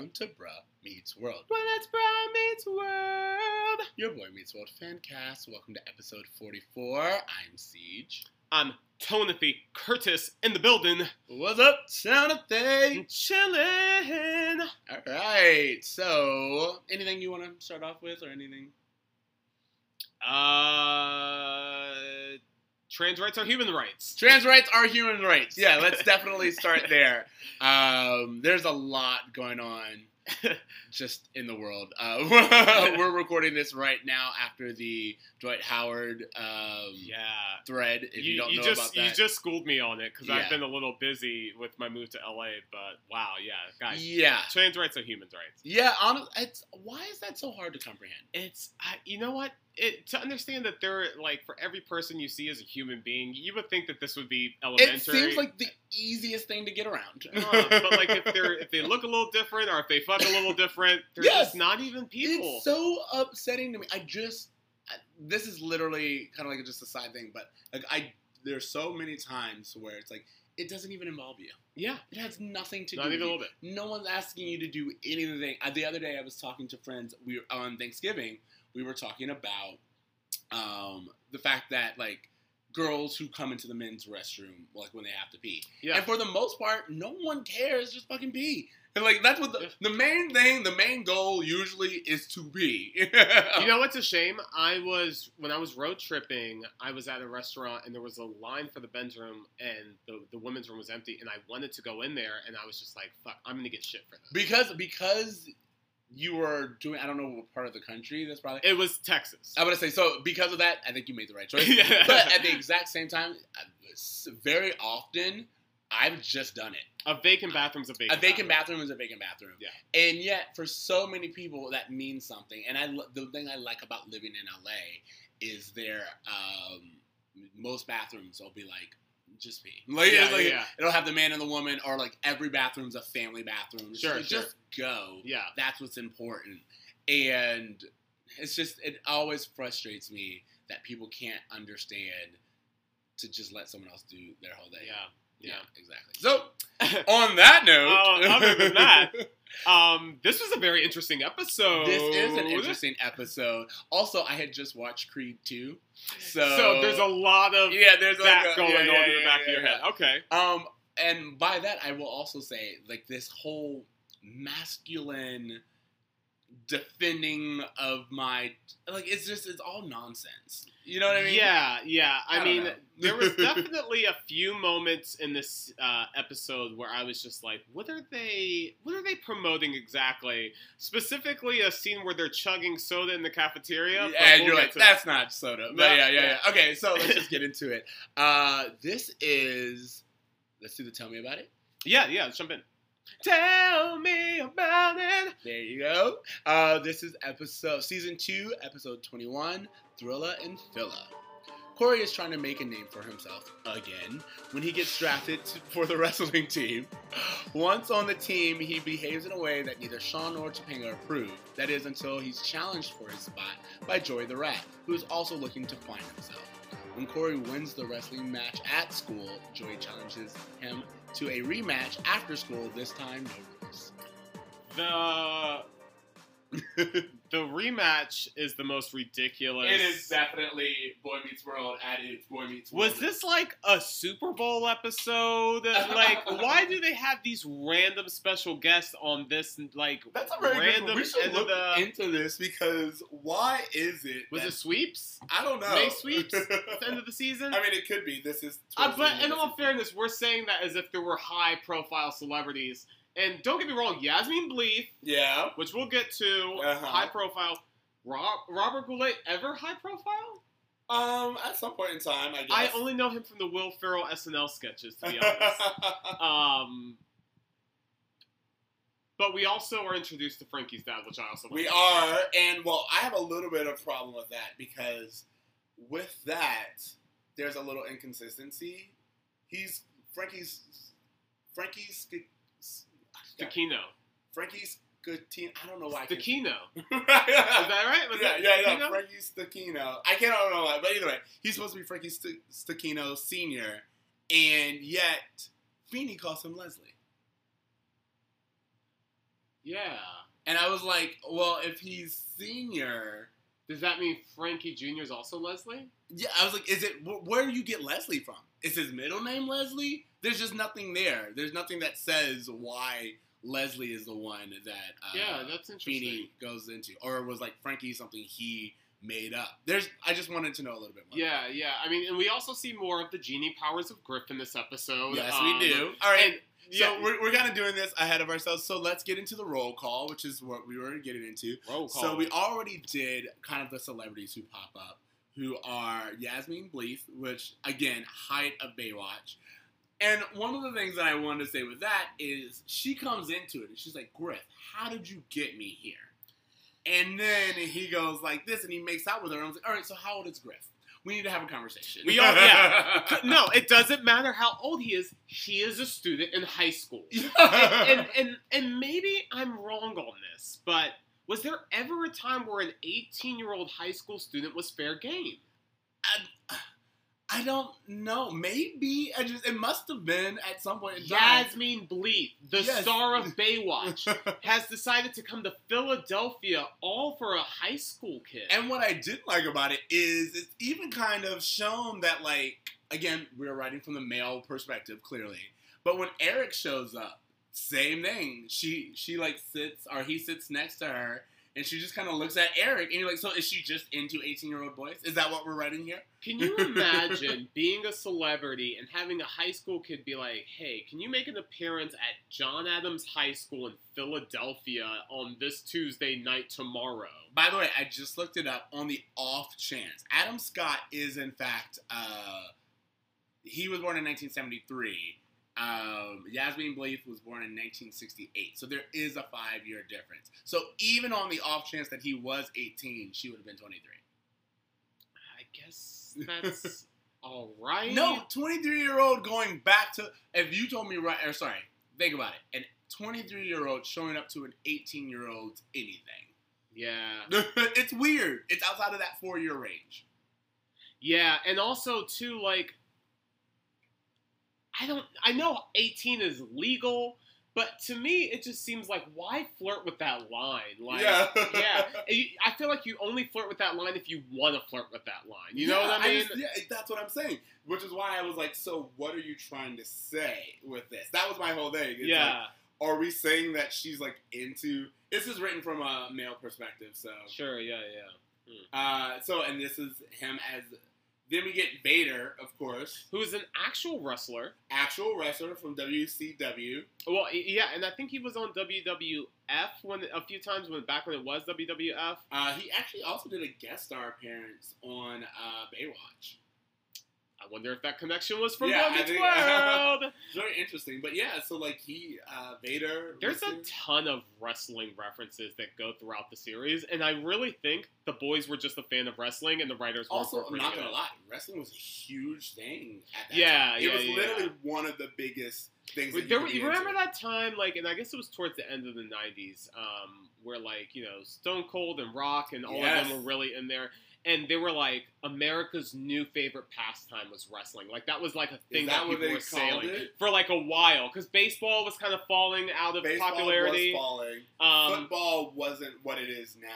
welcome to Bruh Meets World. Well, that's Bruh Meets World. Your Boy Meets World fan cast. Welcome to episode 44. I'm Siege. I'm Tonathy Curtis in the building. What's up, Jonathan? Chillin'. All right. So, anything you want to start off with, or anything? Uh, trans rights are human rights. Trans rights are human rights. Yeah, let's definitely start there. Um, there's a lot going on just in the world. Uh, we're recording this right now after the Dwight Howard um, yeah. thread. If you, don't know just, about that, You just schooled me on it because Yeah. I've been a little busy with my move to LA. But wow, yeah, guys, yeah, trans rights are human rights. yeah. Honest, it's why is that so hard to comprehend? It's I, you know what it to understand that there like for every person you see as a human being, you would think that this would be elementary. It seems like the easiest thing to get around. Uh, but like if they're if they look a little different or if they fuck a little different, they're Yes. just not even people. It's so upsetting to me. I just I, this is literally kind of like just a side thing, but like I there's so many times where it's like it doesn't even involve you. yeah, It has nothing to not do. even a with little bit. No one's asking you to do anything. The other day, I was talking to friends. We were, on Thanksgiving. We were talking about um, the fact that like girls who come into the men's restroom like when they have to pee. Yeah, And for the most part, no one cares. Just fucking pee. And like that's what the, the main thing, the main goal usually is to pee. you know what's a shame? I was when I was road tripping. I was at a restaurant and there was a line for the men's room and the the women's room was empty, and I wanted to go in there, and I was just like, "Fuck, I'm gonna get shit for this." because because you were doing I don't know what part of the country that's probably It was Texas. I would say so because of that I think you made the right choice. Yeah. But at the exact same time, very often I've just done it. a vacant bathroom's a vacant. A vacant bathroom is a vacant bathroom. Yeah. And yet, for so many people, that means something. And I, the thing I like about living in LA is there, um, most bathrooms will be like, just be. Like, Yeah, like, yeah. it'll have the man and the woman, or like every bathroom's a family bathroom. Sure, sure. Just go. Yeah, That's what's important. And it's just, it always frustrates me that people can't understand to just let someone else do their whole day. yeah, Yeah, exactly. So, on that note, Oh, other than that, Um, this was a very interesting episode. this is an interesting episode. Also, I had just watched Creed 2. So, So there's a lot of yeah, there's that like a, going yeah, on yeah, in the back yeah, of your head. Okay. Um, and by that, I will also say, like, this whole masculine defending of my, like, it's just, it's all nonsense. You know what I mean? Yeah, yeah. I, I mean, there was definitely a few moments in this uh, episode where I was just like, "What are they? What are they promoting exactly?" Specifically, a scene where they're chugging soda in the cafeteria. but and we'll you're like, that's not soda. But No, yeah, yeah, yeah. yeah. Okay, so let's just get into it. Uh, this is, let's do the tell me about it. yeah, yeah. Let's jump in. Tell me about it. There you go. Uh, this is episode season two, episode twenty-one, Thrilla and Philla. Cory is trying to make a name for himself again when he gets drafted for the wrestling team. Once on the team, he behaves in a way that neither Shawn nor Topanga approve. That is until he's challenged for his spot by Joey the Rat, who is also looking to find himself. When Cory wins the wrestling match at school, Joey challenges him to a rematch after school, this time no rules. The the rematch is the most ridiculous. It is definitely Boy Meets World at its Boy Meets World. Was this like a Super Bowl episode? Like, why do they have these random special guests on this? Like, That's a very good random one. We should look the- into this because why is it? Was that- it sweeps? I don't know. May sweeps at the end of the season? I mean, it could be. This is. Uh, but in all fairness, we're saying that as if there were high profile celebrities. And don't get me wrong, Yasmine Bleeth, yeah. which we'll get to, Uh-huh. high profile. Rob, Robert Goulet, ever high profile? Um, at some point in time, I guess. I only know him from the Will Ferrell SNL sketches, to be honest. um, but we also are introduced to Frankie's dad, which I also we are, and well, I have a little bit of problem with that because with that, there's a little inconsistency. He's Frankie's Frankie's Stakino. Frankie's Scatino. I don't know why. Stakino. Is that right? Was yeah, it yeah, yeah. Stakino? Frankie Stechino. I can't I don't know why, but either way, he's supposed to be Frankie St- Stechino Senior, and yet Feeny calls him Leslie. Yeah. And I was like, well, if he's senior, Does that mean Frankie Jr. is also Leslie? yeah. I was like, is it wh- where do you get Leslie from? Is his middle name Leslie? There's just nothing there. There's nothing that says why Leslie is the one that uh, yeah, that's interesting. Feeny goes into, or was like Frankie something he made up. There's, I just wanted to know a little bit more. Yeah, yeah. I mean, and we also see more of the genie powers of Griff in this episode. Yes, Um, we do. All right. And, yeah, So we're, we're kind of doing this ahead of ourselves. So let's get into the roll call, which is what we were getting into. roll call. So we already did kind of the celebrities who pop up, who are Yasmine Bleeth, which again, height of Baywatch. And one of the things that I wanted to say with that is she comes into it and she's like, Griff, how did you get me here? And then he goes like this and he makes out with her. And I was like, all right, so how old is Griff? We need to have a conversation. We all- yeah. no, it doesn't matter how old he is. He is a student in high school. and, and and and maybe I'm wrong on this, but was there ever a time where an 18 year old high school student was fair game? I, I don't know. Maybe I just it must have been at some point in time. Yasmine Bleeth, the Yes. star of Baywatch, has decided to come to Philadelphia all for a high school kid. And what I did like about it is it's even kind of shown that like again we're writing from the male perspective clearly, but when Eric shows up, same thing. She she like sits or he sits next to her. And she just kind of looks at Eric, and you're like, "So is she just into 18 year old boys? Is that what we're writing here?" Can you imagine being a celebrity and having a high school kid be like, hey, can you make an appearance at John Adams High School in Philadelphia on this Tuesday night tomorrow? By the way, I just looked it up on the off chance. Adam Scott is in fact uh, he was born in 1973. Um, Yasmine Bleeth was born in 1968. So there is a five year difference. So even on the off chance that he was 18, she would have been 23. I guess that's all right. No, 23 year old going back to if you told me right or sorry, think about it. An 23 year old showing up to an 18 year old's anything. Yeah. it's weird. It's outside of that four year range. Yeah, and also too like I don't I know 18 is legal, but to me it just seems like why flirt with that line? Like yeah. yeah, I feel like you only flirt with that line if you want to flirt with that line. You know Yeah, what I mean? just- yeah, that's what I'm saying. Which is why I was like, so what are you trying to say with this? That was my whole thing. It's yeah, like, are we saying that she's like into? This is written from a male perspective, so. sure, yeah, yeah. Uh, so and this is him as. Then we get Vader, of course, Who's an actual wrestler? actual wrestler from WCW. Well, yeah, and I think he was on WWF when a few times when back when it was WWF. Uh, he actually also did a guest star appearance on uh, Baywatch. I wonder if that connection was from Yeah, I think- World. Very interesting, but yeah. So like he, uh, Vader. There's a ton of wrestling references that go throughout the series, and I really think the boys were just a fan of wrestling, and the writers were Also, I'm not gonna it. lie, wrestling was a huge thing at that Yeah, time. yeah, it was yeah, literally yeah. one of the biggest things. But there, you, could be you remember into. that time, like, and I guess it was towards the end of the '90s, um, where like you know Stone Cold and Rock and all Yes. of them were really in there, and they were like America's new favorite pastime was wrestling. Like that was like a thing that what people were saying it? for like a while because baseball was kind of falling out of Baseball popularity. was falling. Um, Football wasn't what it is now.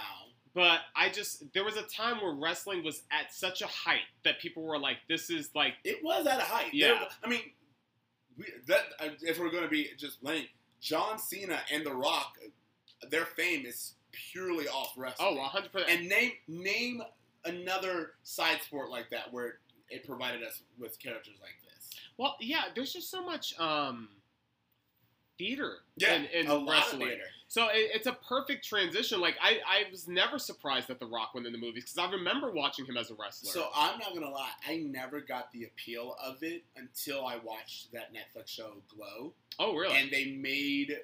But I just there was a time where wrestling was at such a height that people were like, "This is like It was at a height. Yeah. There- I mean, we, that uh, if we're going to be just blank, John Cena and The Rock, their fame is purely off wrestling. oh, 100 percent." and name name another side sport like that where it provided us with characters like this. Well, yeah, there's just so much um theater Yeah, in, in a lot of wrestling. theater. So it, it's a perfect transition. Like I, I was never surprised that The Rock went in the movies because I remember watching him as a wrestler. So I'm not gonna lie, I never got the appeal of it until I watched that Netflix show Glow, oh, really? and they made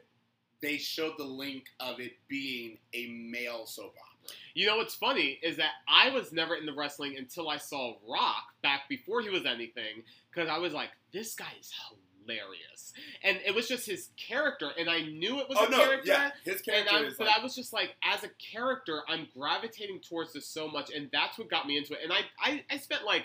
they showed the link of it being a male soap opera. You know what's funny is that I was never into wrestling until I saw Rock back before he was anything because I was like, this guy is hilarious, and it was just his character, and I knew it was oh a no, character. yeah, his And character I, but like, I was just like, as a character, I'm gravitating towards this so much, and that's what got me into it. And I, I, I spent like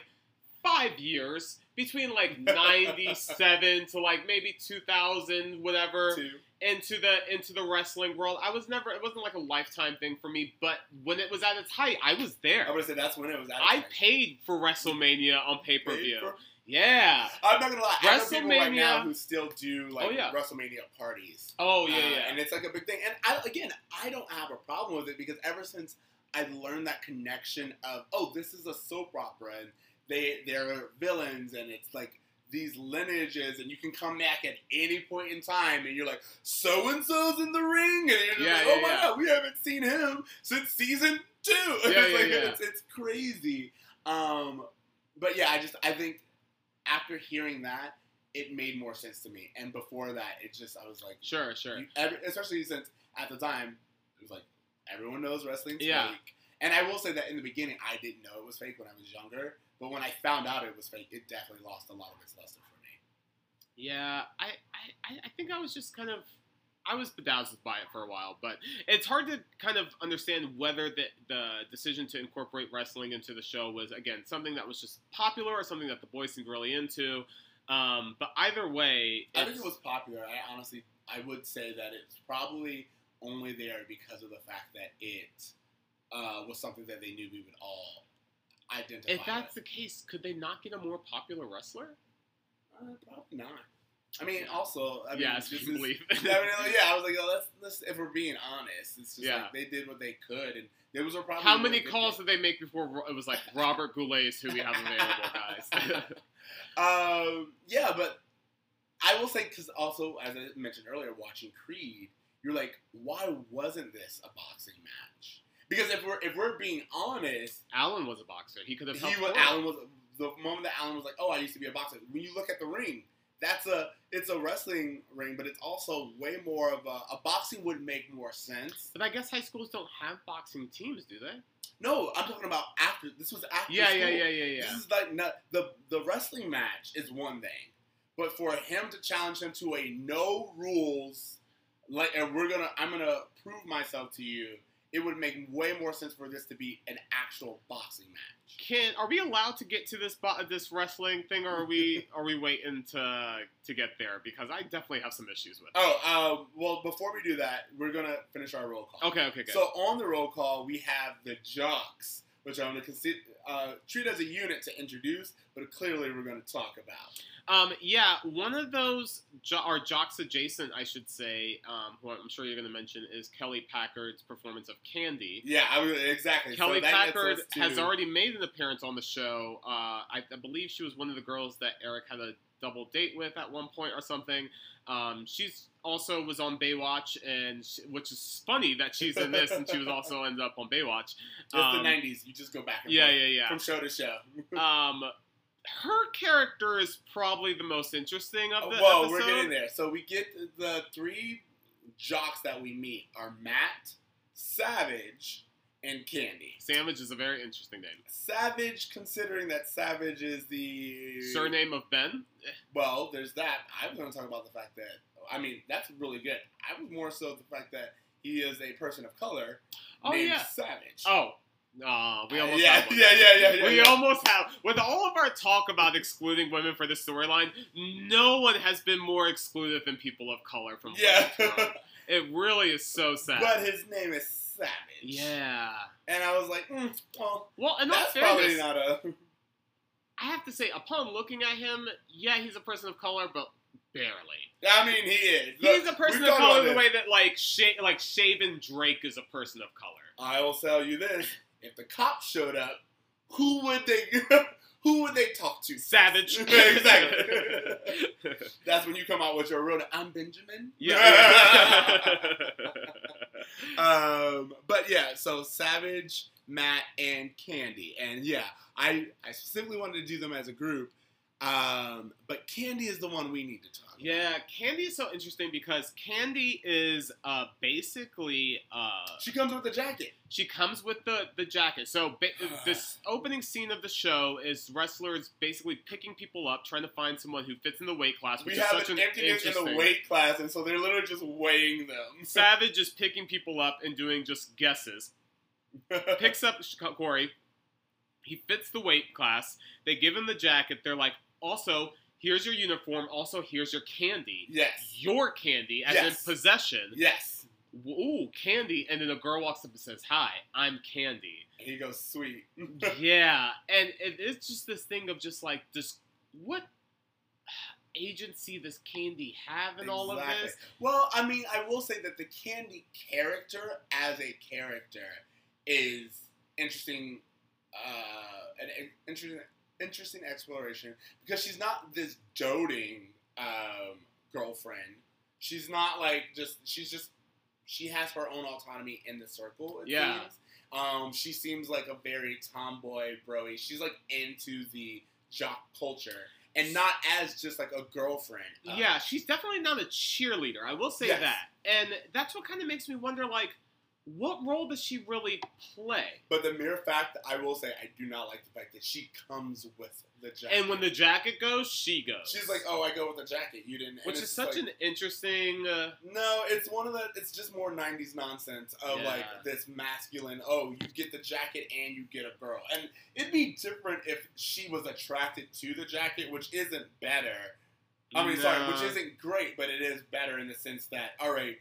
five years between like '97 to like maybe 2000, whatever, two. Into the into the wrestling world. I was never. It wasn't like a lifetime thing for me. But when it was at its height, I was there. I would say that's when it was. At I its height. paid for WrestleMania on pay per view. Yeah. I'm not gonna lie. I know people right WrestleMania- now who still do like Oh, yeah. WrestleMania parties. Oh yeah, Uh, yeah. and it's like a big thing. And I, again, I don't have a problem with it because ever since I've learned that connection of oh, this is a soap opera and they they're villains and it's like these lineages and you can come back at any point in time and you're like so and so's in the ring and you're Yeah, like yeah, oh my yeah. god we haven't seen him since season two. Yeah, it's yeah, like, yeah. It's, it's crazy. Um, but yeah, I just I think after hearing that. It made more sense to me, and before that, it just I was like, sure, sure. you, every, especially since at the time it was like everyone knows wrestling's Yeah. fake. And I will say that in the beginning, I didn't know it was fake when I was younger. But when I found out it was fake, it definitely lost a lot of its luster for me. Yeah, I, I, I- think I was just kind of, I was bedazzled by it for a while, but it's hard to kind of understand whether the the decision to incorporate wrestling into the show was again something that was just popular or something that the boys seemed really into. Um, but either way, I think it was popular. I honestly, I would say that it's probably only there because of the fact that it uh, was something that they knew we would all identify. if that's with. the case, could they not get a more popular wrestler? uh, probably not. I mean, also, I mean, yes, this is- believe. yeah, I mean, yeah, I was like, oh, let's, let's, if we're being honest, it's just Yeah. like they did what they could, and there was a problem. How many calls did they make before it was like Robert Goulet is who we have available, guys? Um, yeah, but I will say because also, as I mentioned earlier, watching Creed, you're like, why wasn't this a boxing match? Because if we're if we're being honest, Alan was a boxer. He could have he helped. was. Alan was the moment that Alan was like, oh, I used to be a boxer. When you look at the ring, that's a it's a wrestling ring, but it's also way more of a, a boxing would make more sense. But I guess high schools don't have boxing teams, do they? No, I'm talking about after. This was after. Yeah, yeah, yeah, yeah, yeah. This is like not, the the wrestling match is one thing, but for him to challenge him to a no rules, like, and we're gonna, I'm gonna prove myself to you. It would make way more sense for this to be an actual boxing match. Can are we allowed to get to this bo- this wrestling thing, or are we are we waiting to to get there? Because I definitely have some issues with. it. Oh, uh, well, before we do that, we're gonna finish our roll call. Okay, okay, good. So on the roll call, we have the jocks, which I'm gonna consider, uh, treat as a unit to introduce, but clearly we're gonna talk about. Um, yeah, one of those jo- or jocks adjacent, I should say, um, who I'm sure you're going to mention is Kelly Packard's performance of Candy. Yeah, I was, exactly. Kelly so Packard to- has already made an appearance on the show. Uh, I, I believe she was one of the girls that Eric had a double date with at one point or something. Um, she's also was on Baywatch, and she, which is funny that she's in this, and she was also ended up on Baywatch. It's Um, the '90s. You just go back and Yeah, forth yeah, yeah. from show to show. Um, her character is probably the most interesting of the Whoa, episode. we're getting there. So we get the three jocks that we meet are Matt, Savage, and Candy. Savage is a very interesting name. Savage, considering that Savage is the Surname of Ben. Well, there's that. I was going to talk about the fact that I mean that's really good. I was more so the fact that he is a person of color Oh named yeah. Savage. Oh, uh, we almost yeah, have one. yeah, yeah, yeah, yeah. we yeah. almost have. With all of our talk about excluding women for the storyline, no one has been more excluded than people of color from. Yeah. It really is so sad. but his name is Savage. yeah. And I was like, mm, well, Well, in all that's probably not a. I have to say, upon looking at him, yeah, he's a person of color, but barely. I mean, he is. He's a person of color about the way that like like Shaven Drake is a person of color. I will tell you this: if the cops showed up, who would they? who would they talk to? Savage. exactly. That's when you come out with your real. I'm Benjamin. yeah. um, but yeah, so Savage, Matt, and Candy, and yeah, I I specifically wanted to do them as a group. Um, but Candy is the one we need to talk. about. Yeah, Candy is so interesting because Candy is uh, basically uh, She comes with the jacket. she comes with the the jacket. So ba- this opening scene of the show is wrestlers basically picking people up, trying to find someone who fits in the weight class. Which We is have such an an emptiness in the weight class, and so they're literally just weighing them. Savage is picking people up and doing just guesses. Picks up Cory. He fits the weight class. They give him the jacket. They're like, also, here's your uniform. Also, here's your candy. Yes. Your candy, as Yes. in possession. Yes. Ooh, candy. And then a girl walks up and says, "Hi, I'm Candy." And he goes, sweet. yeah, and it, it's just this thing of just like this. What agency does Candy have in all of this? Well, I mean, I will say that the Candy character as a character is interesting, uh, an interesting, interesting exploration because she's not this doting um, girlfriend. She's not like just. She's just. She has her own autonomy in the circle. It Yeah. Seems. Um, she seems like a very tomboy, broy. She's like into the jock culture and not as just like a girlfriend. Yeah, she's definitely not a cheerleader. I will say Yes. that, and that's what kind of makes me wonder, like, what role does she really play? But the mere fact that I will say I do not like the fact that she comes with the jacket. And when the jacket goes, she goes. she's like, "Oh, I go with the jacket. You didn't." which is such like, an interesting. Uh, No, it's one of the. It's just more '90s nonsense of Yeah. like this masculine. Oh, you get the jacket and you get a girl, and it'd be different if she was attracted to the jacket, which isn't better. I mean, sorry, which isn't great, but it is better in the sense that all right,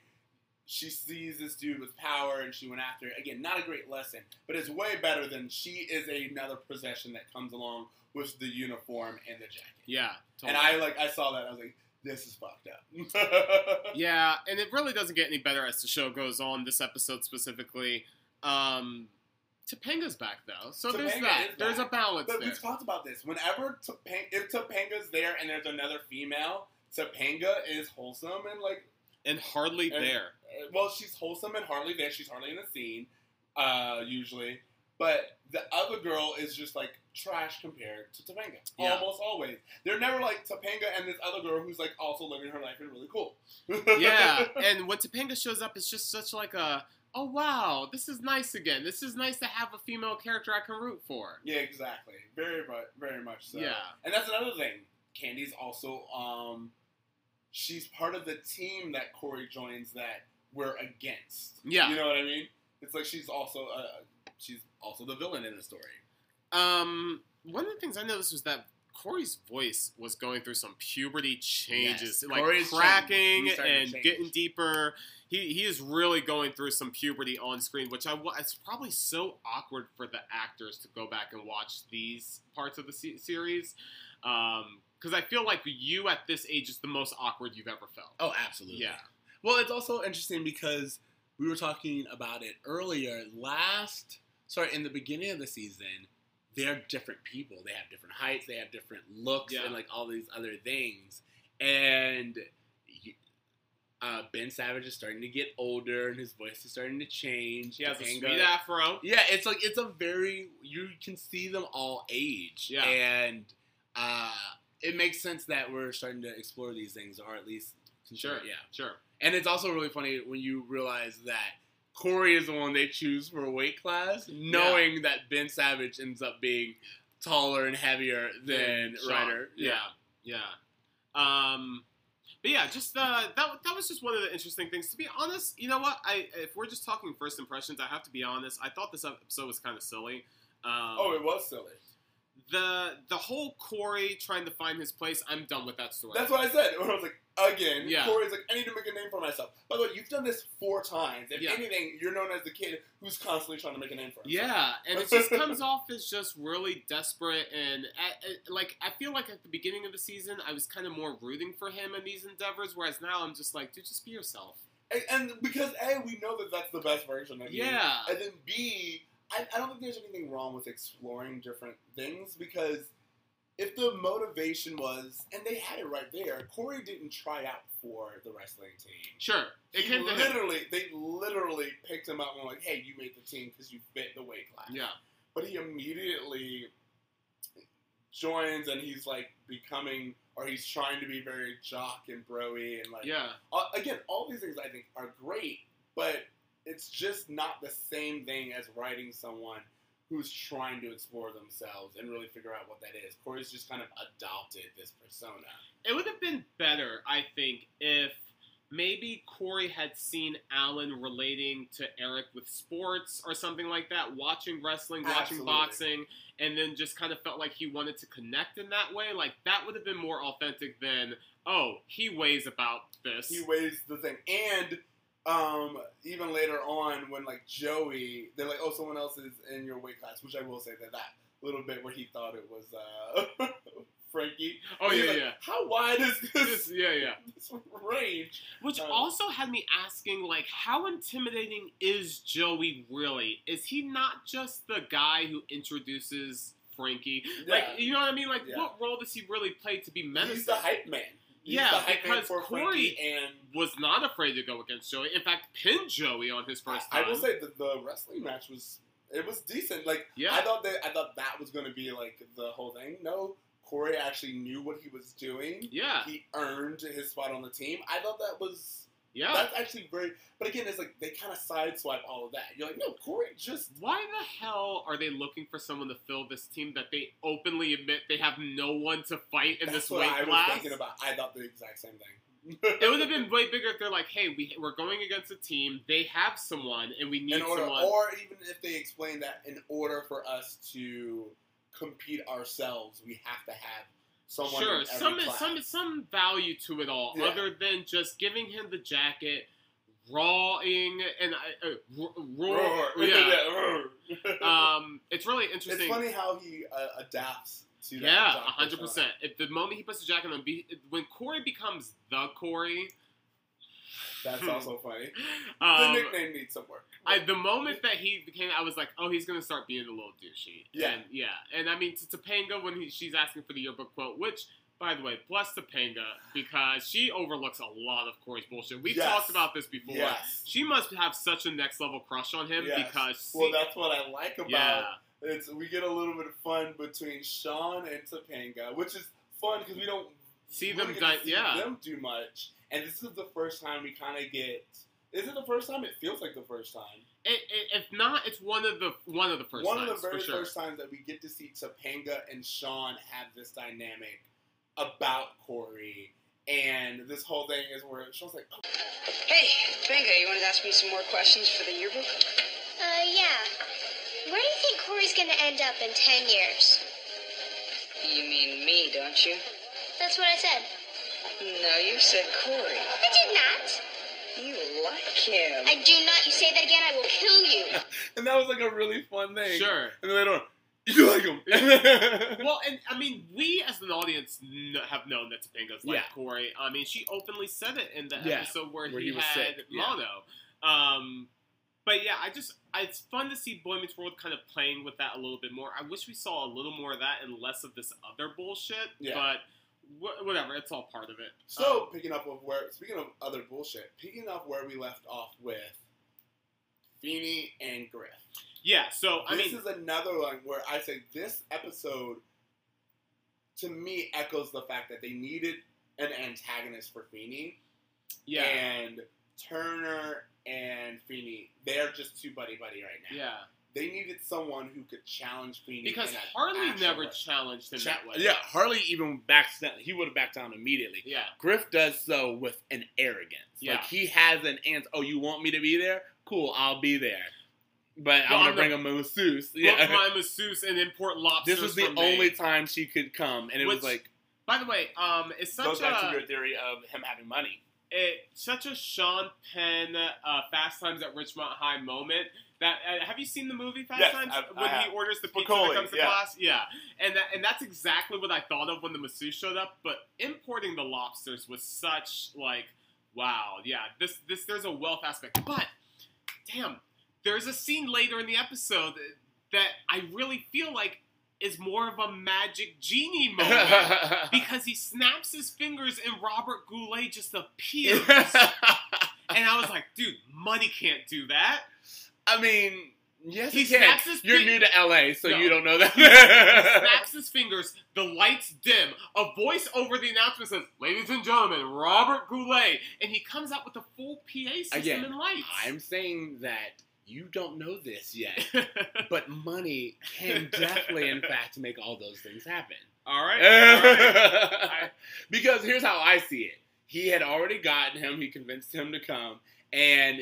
she sees this dude with power and she went after it. Again, not a great lesson, but it's way better than she is another possession that comes along with the uniform and the jacket. Yeah, totally. And. I like, I saw that, I was like, this is fucked up. Yeah, and it really doesn't get any better as the show goes on. This episode specifically. Um, Topanga's back though, so there's Topanga that. is There's a balance But there. we've talked about this. Whenever Topanga, if Topanga's there and there's another female, Topanga is wholesome and like and hardly And- there. Well, she's wholesome and hardly there. She's hardly in the scene, uh, usually. But the other girl is just like trash compared to Topanga. Yeah. Almost always. They're never like Topanga and this other girl who's like also living her life and really cool. yeah, and when Topanga shows up, it's just such like a oh wow, this is nice again. This is nice to have a female character I can root for. yeah, exactly. Very much, very much so. Yeah. And that's another thing. Candy's also um, she's part of the team that Cory joins that we're against. Yeah. You know what I mean? It's like she's also uh, she's also the villain in the story. Um, one of the things I noticed was that Cory's voice was going through some puberty changes, Yes, like Cory's cracking changing. He's starting to and getting deeper. He he is really going through some puberty on screen, which I it's probably so awkward for the actors to go back and watch these parts of the se- series. Um, because I feel like you at this age is the most awkward you've ever felt. Oh, absolutely. Yeah. Well, it's also interesting because we were talking about it earlier. Last, sorry, in the beginning of the season, they're different people. They have different heights. They have different looks, Yeah. and like all these other things. And uh, Ben Savage is starting to get older, and his voice is starting to change. He has a sweet afro. yeah, it's like it's a very you can see them all age. Yeah. and uh, it makes sense that we're starting to explore these things, or at least Sure. yeah. Sure. And it's also really funny when you realize that Cory is the one they choose for a weight class, knowing that Ben Savage ends up being taller and heavier than Shawn. Rider. Yeah, yeah. Um, but yeah, just uh, that that was just one of the interesting things. To be honest, you know what? I if we're just talking first impressions, I have to be honest. I thought this episode was kind of silly. Um, Oh, it was silly. The the whole Cory trying to find his place. I'm done with that story. That's what I said. When I was like, again, Yeah. Cory's like, I need to make a name for myself. By the way, you've done this four times. If Yeah. anything, you're known as the kid who's constantly trying to make a name for himself. Yeah, and it just comes off as just really desperate, and uh, uh, like I feel like at the beginning of the season, I was kind of more rooting for him in these endeavors, whereas now I'm just like, dude, just be yourself. And, and because A, we know that that's the best version of you. Yeah. And then B, I, I don't think there's anything wrong with exploring different things because if the motivation was, and they had it right there, Cory didn't try out for the wrestling team. Sure, it came literally, they literally picked him up and were like, "Hey, you made the team because you fit the weight class." Yeah, But he immediately joins and he's like becoming, or he's trying to be very jock and broy and like yeah, uh, again, all these things I think are great, but it's just not the same thing as writing someone who's trying to explore themselves and really figure out what that is. Cory's just kind of adopted this persona. it would have been better, I think, if maybe Cory had seen Alan relating to Eric with sports or something like that, watching wrestling, watching Absolutely. boxing, and then just kind of felt like he wanted to connect in that way. Like that would have been more authentic than, oh, he weighs about this. he weighs the thing. And um, even later on, when like Joey, they're like, "Oh, someone else is in your weight class," which I will say that that little bit where he thought it was uh, Frankie. oh yeah, like, yeah. How wide is This- this, yeah, yeah. this range? Which Um, also had me asking, like, how intimidating is Joey really? Is he not just the guy who introduces Frankie? Like, you know what I mean? Like, Yeah. what role does he really play to be menacing? He's the hype man. He's Yeah, the hype man because Cory- and Was not afraid to go against Joey. In fact, pinned Joey on his first I, time. I will say that the wrestling match was it was decent. Like Yeah. I thought that I thought that was going to be like the whole thing. No, Cory actually knew what he was doing. yeah, He earned his spot on the team. I thought that was yeah. that's actually very. But again, it's like they kind of sideswipe all of that. You're like, no, Cory just Why the hell are they looking for someone to fill this team that they openly admit they have no one to fight in that's this weight I was class? thinking about. I thought the exact same thing. It would have been way bigger if they're like, "Hey, we we're going against a team. They have someone, and we need order, someone." or even if they explain that in order for us to compete ourselves, we have to have someone. sure, some class. some some value to it all, Yeah. other than just giving him the jacket, rawing and uh, roar. Roar. Yeah. roar. um, it's really interesting. it's funny how he uh, adapts to that. Yeah, hundred percent. If the moment he puts the jacket on, be, when Cory becomes the Cory, That's Hmm. also funny. The um, nickname needs some work. I, the moment that he became, I was like, oh, he's gonna start being a little douchey. Yeah. and, yeah, and I mean, to Topanga when he, she's asking for the yearbook quote, which, by the way, bless Topanga because she overlooks a lot of Cory's bullshit. We've Yes. talked about this before. Yes. She must have such a next level crush on him Yes. because Well, see- that's what I like about yeah, it's. We get a little bit of fun between Shawn and Topanga, which is fun because we don't See them get di- to see yeah. them do much. And this is the first time we kind of get. Is it the first time? It feels like the first time. It, it, if not, it's one of the one of the first One times of the very sure. first times that we get to see Topanga and Shawn have this dynamic about Cory. And this whole thing is where Shawn's like, oh, Hey, Topanga, you want to ask me some more questions for the yearbook? Uh, yeah. Where do you think Cory's gonna end up in 10 years? You mean me, don't you? That's what I said. No, you said Cory. I did not. You like him. I do not. You say that again, I will kill you. and that was like a really fun thing. Sure. And then later on, you like him. well, and I mean, we as an audience kn- have known that Topanga's like Yeah. Cory. I mean, she openly said it in the Yeah, episode where, where he, he was had sick, yeah. mono. Um, but yeah, I just it's fun to see Boy Meets World kind of playing with that a little bit more. I wish we saw a little more of that and less of this other bullshit. Yeah. But wh- whatever, it's all part of it. So Um, picking up of where speaking of other bullshit, picking up where we left off with Feeny and Griff. yeah. So I this mean, is another one where I say this episode to me echoes the fact that they needed an antagonist for Feeny. yeah, And Turner and Feeny, they're just too buddy buddy right now. yeah. They needed someone who could challenge Feeny. Because Harley never way. challenged him Cha- that way. yeah, Harley even backs down. He would have backed down immediately. Yeah. Griff does so with an arrogance. Yeah. Like he has an answer. Oh, you want me to be there? Cool, I'll be there. But Well, I'm gonna bring a masseuse. Yeah. my masseuse and import lobsters this was the only time she could come, and it Which- was like By the way, um, it's such goes back a to your theory of him having money. it, such a Sean Penn uh, Fast Times at Ridgemont High moment. That uh, have you seen the movie Fast Yes, Times I've- I when he have. orders the pizza Spicoli, that comes to yeah. class? Yeah, and that, and that's exactly what I thought of when the masseuse showed up. But importing the lobsters was such like wow, yeah. This this there's a wealth aspect, but damn, there's a scene later in the episode that I really feel like is more of a magic genie moment because he snaps his fingers and Robert Goulet just appears. and I was like, dude, money can't do that. I mean, yes, He he, can. You're new to LA, so No. you don't know that. He snaps his fingers, the lights dim, a voice over the announcement says, Ladies and gentlemen, Robert Goulet. And he comes out with a full PA system Again, and lights. I'm saying that you don't know this yet, but money can definitely, in fact, make all those things happen. all right. All right. because here's how I see it. he had already gotten him. He convinced him to come, and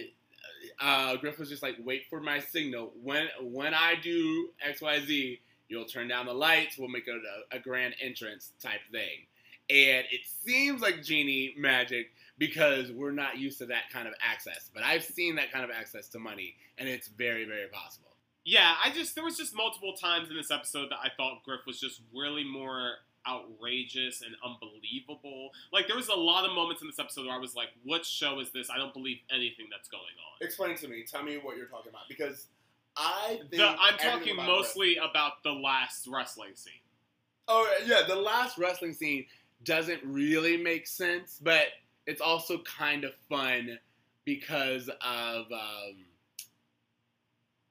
uh, Griff was just like, "Wait for my signal. When when I do X Y Z, you'll turn down the lights. We'll make a, a grand entrance type thing." And it seems like genie magic because we're not used to that kind of access. But I've seen that kind of access to money, and it's very very possible. Yeah, I just there was just multiple times in this episode that I thought Griff was just really more outrageous and unbelievable. Like there was a lot of moments in this episode where I was like, "What show is this? I don't believe anything that's going on." Explain to me. Tell me what you're talking about because I think The, I'm talking about mostly about the last wrestling scene. Oh yeah, the last wrestling scene doesn't really make sense, but it's also kind of fun because of um,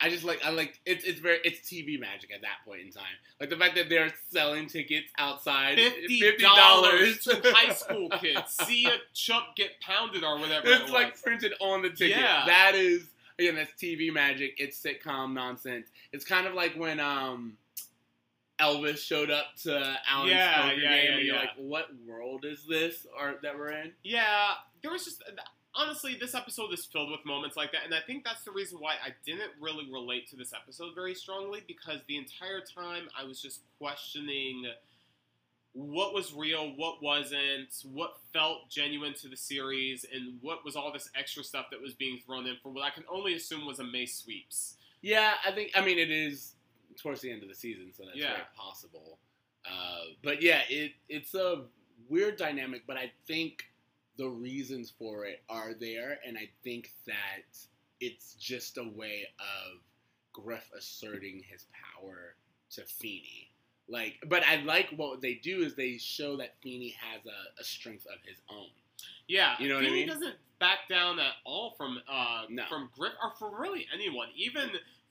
I just like I like it's it's very it's TV magic at that point in time. Like the fact that they're selling tickets outside Fifty dollars to high school kids. See a chump get pounded or whatever. It's it like printed on the ticket. Yeah. That is again that's TV magic. It's sitcom nonsense. It's kind of like when um Elvis showed up to Alan's Yeah, poker yeah, game, yeah, and you're yeah. like, "What world is this?" Or that we're in? Yeah, there was just honestly, this episode is filled with moments like that, and I think that's the reason why I didn't really relate to this episode very strongly because the entire time I was just questioning what was real, what wasn't, what felt genuine to the series, and what was all this extra stuff that was being thrown in for what I can only assume was a May sweeps. Yeah, I think. I mean, it is towards the end of the season, so that's Yeah. very possible. Uh, but yeah, it it's a weird dynamic, but I think the reasons for it are there, and I think that it's just a way of Griff asserting his power to Feeny. Like, but I like what they do is they show that Feeny has a, a strength of his own. Yeah, You know what I mean? doesn't back down at all from uh, No. from Griff or from really anyone, even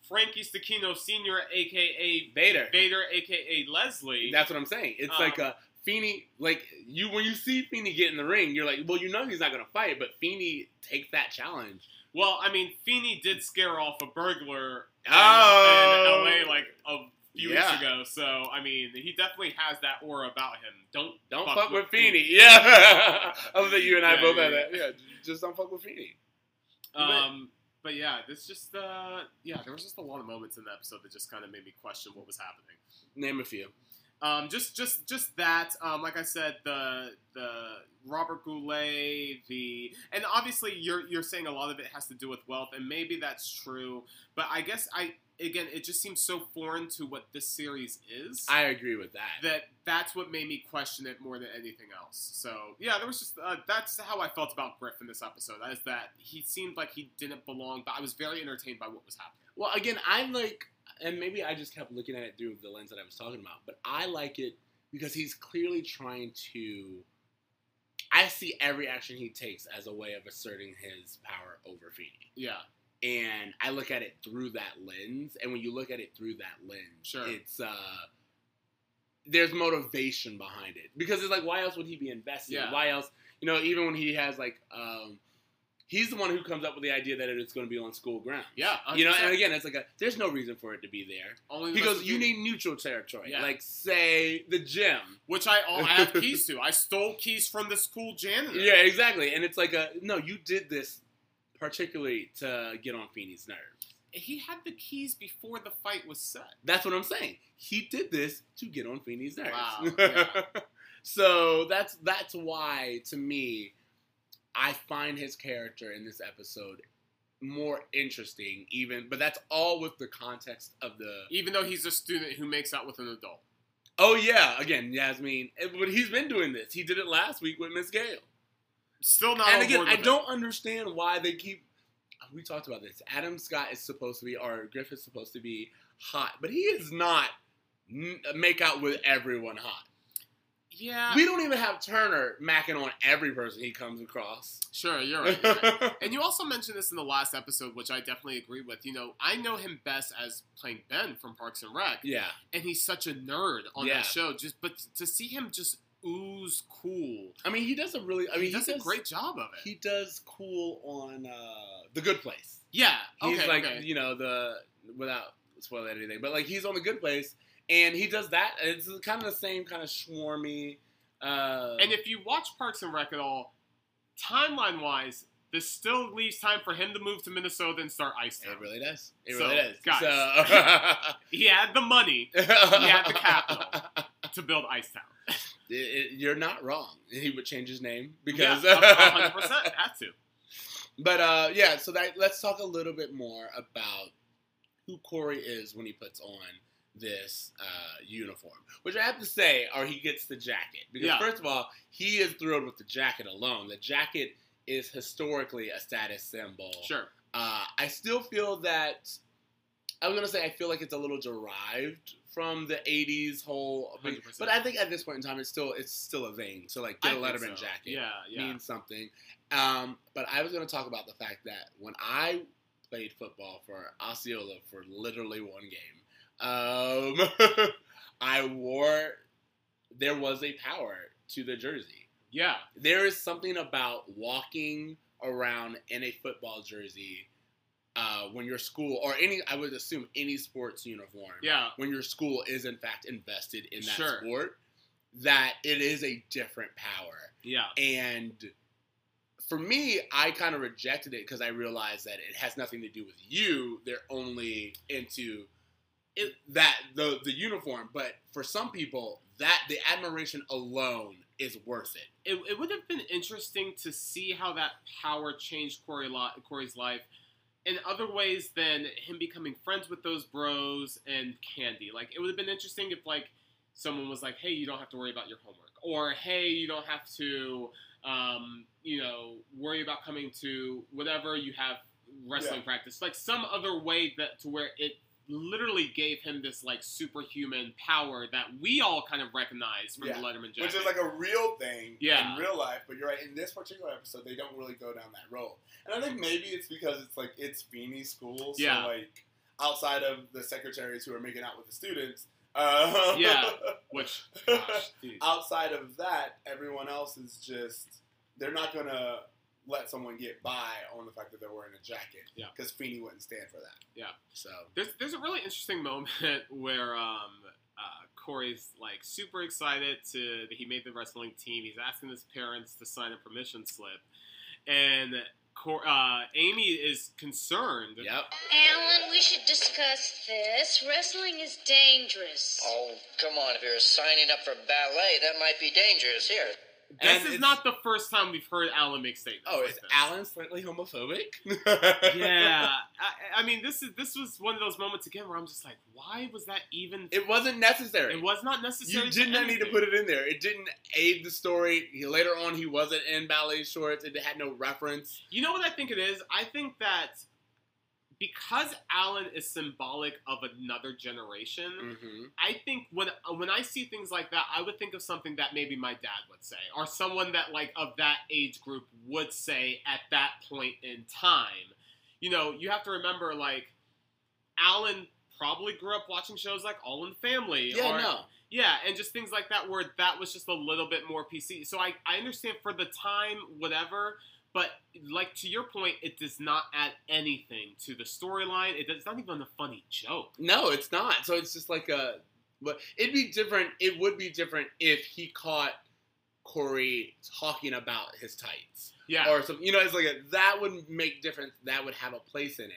Frankie Stechino Senior, aka Vader. Vader, aka Leslie. That's what I'm saying. It's Um, like a Feeny, like you when you see Feeny get in the ring, you're like, well, you know he's not gonna fight, but Feeny takes that challenge. well, I mean, Feeny did scare off a burglar in, Oh. in LA like a few Yeah. weeks ago. So I mean, he definitely has that aura about him. Don't Don't fuck, with Feeny. Yeah, I love that you and I Yeah, both yeah, have that. Yeah, just don't fuck with Feeny. Um, but yeah, this just uh, yeah, there was just a lot of moments in the episode that just kind of made me question what was happening. Name a few. Um, just, just, just that. Um, like I said, the the Robert Goulet, the and obviously you're you're saying a lot of it has to do with wealth, and maybe that's true. But I guess I again, it just seems so foreign to what this series is I agree with that. that that's what made me question it more than anything else. So yeah, there was just uh, that's how I felt about Griff in this episode. Is that he seemed like he didn't belong, but I was very entertained by what was happening. Well, again, I'm like, and maybe I just kept looking at it through the lens that I was talking about, but I like it because he's clearly trying to. I see every action he takes as a way of asserting his power over Feeny. Yeah, and I look at it through that lens. And when you look at it through that lens, Sure. it's uh, there's motivation behind it because it's like, why else would he be invested? Yeah. Why else? You know, even when he has like, um, he's the one who comes up with the idea that it's going to be on school ground. yeah. You know, and again, it's like a, there's no reason for it to be there. Only He goes, you need neutral territory, Yeah. like say the gym. which I I have keys to. I stole keys from the school janitor. Yeah, exactly. And it's like a no, you did this particularly to get on Feeny's nerves. he had the keys before the fight was set. That's what I'm saying. He did this to get on Feeny's nerves. Wow, yeah. so that's that's why to me, I find his character in this episode more interesting. Even, but that's all with the context of the. Even though he's a student who makes out with an adult. Oh yeah, again, Yasmine. eh, But he's been doing this. He did it last week with Miss Gale. Still not. and again, I it. don't understand why they keep. We talked about this. Adam Scott is supposed to be, or Griff is supposed to be hot, but he is not. Make out with everyone hot. Yeah. We don't even have Turner macking on every person he comes across. Sure, you're right. you're right. And you also mentioned this in the last episode, which I definitely agree with. You know, I know him best as playing Ben from Parks and Rec, yeah, and he's such a nerd on Yeah. that show. Just but to see him just ooze cool, I mean, he does a really. I mean, he does a great job of it. He does cool on uh, the Good Place. yeah. He's okay. like, okay. you know, the without spoiling anything, but like he's on the Good Place, and he does that. It's kind of the same kind of swarmy. Uh, And if you watch Parks and Rec at all, timeline wise, this still leaves time for him to move to Minnesota and start Ice Town. It really does. It So, really does. guys. So, He had the money He had the capital. to build Ice Town. It- it- you're not wrong. He would change his name Yeah, because hundred percent had to. But uh, yeah, so that let's talk a little bit more about who Corey is when he puts on this uh, uniform. Which I have to say, or he gets the jacket because Yeah. first of all, he is thrilled with the jacket alone. The jacket is historically a status symbol. Sure. Uh, I still feel that I was gonna say I feel like it's a little derived from the '80s whole, 100%. but I think at this point in time, it's still it's still a vein. So like, get I a Letterman so. jacket Yeah, yeah. means something. Um, but I was going to talk about the fact that when I played football for Osceola for literally one game, um, I wore. There was a power to the jersey. Yeah. There is something about walking around in a football jersey uh, when your school or any, I would assume any sports uniform Yeah. when your school is in fact invested in that Sure. sport, that it is a different power. Yeah. And for me, I kind of rejected it because I realized that it has nothing to do with you. They're only into it, that the the uniform. But for some people, that the admiration alone is worth it. It, it would have been interesting to see how that power changed Cory lo- Cory's life in other ways than him becoming friends with those bros and Candy. Like it would have been interesting if like someone was like, "Hey, you don't have to worry about your homework," or "Hey, you don't have to, um, you know, worry about coming to whatever you have wrestling practice." Like some other way that to where it literally gave him this like superhuman power that we all kind of recognize from Yeah. the Letterman jacket. Which is like a real thing Yeah. in real life, but you're right. In this particular episode, they don't really go down that road, and I think maybe it's because it's like it's Feeny school, so Yeah. like outside of the secretaries who are making out with the students, uh, Yeah. Which, gosh, outside of that, everyone else is just they're not gonna let someone get by on the fact that they're wearing a jacket, Yeah. because Feeny wouldn't stand for that. Yeah. So There's there's a really interesting moment where um, uh, Cory's like super excited to that he made the wrestling team. He's asking his parents to sign a permission slip, and Cor- uh, Amy is concerned. yep. Alan, we should discuss this. Wrestling is dangerous. Oh, come on. If you're signing up for ballet, that might be dangerous. Here. This is not the first time we've heard Alan make statements. Oh, like is this. Alan slightly homophobic? Yeah, I, I mean, this is this was one of those moments again where I'm just like, why was that even? It wasn't necessary. It was not necessary. You did not need to put it in there. It didn't aid the story. He, later on, he wasn't in ballet shorts. It had no reference. You know what I think it is? I think that because Alan is symbolic of another generation, Mm-hmm. I think when when I see things like that, I would think of something that maybe my dad would say, or someone that like of that age group would say at that point in time. You know, you have to remember like Alan probably grew up watching shows like All in the Family. Yeah, or, no. yeah, and just things like that where that was just a little bit more PC. So I, I understand for the time, whatever, but like to your point, it does not add anything to the storyline. It, it's not even a funny joke. No, it's not. So it's just like a. But it'd be different. It would be different if he caught Cory talking about his tights Yeah. or something. You know, it's like a, that would make difference. That would have a place in it.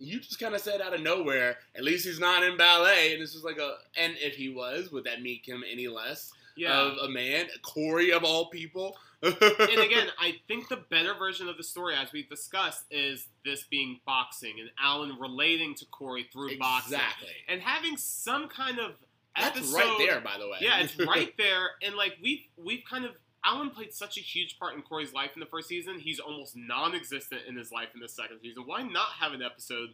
You just kind of said out of nowhere. At least he's not in ballet, and it's just like a. And if he was, would that make him any less yeah. of a man? Cory of all people. and again, I think the better version of the story, as we've discussed, is this being boxing and Alan relating to Cory through boxing exactly. and having some kind of That's right there, by the way. Yeah, it's right there, and like we've we've kind of Alan played such a huge part in Cory's life in the first season. He's almost non-existent in his life in the second season. Why not have an episode?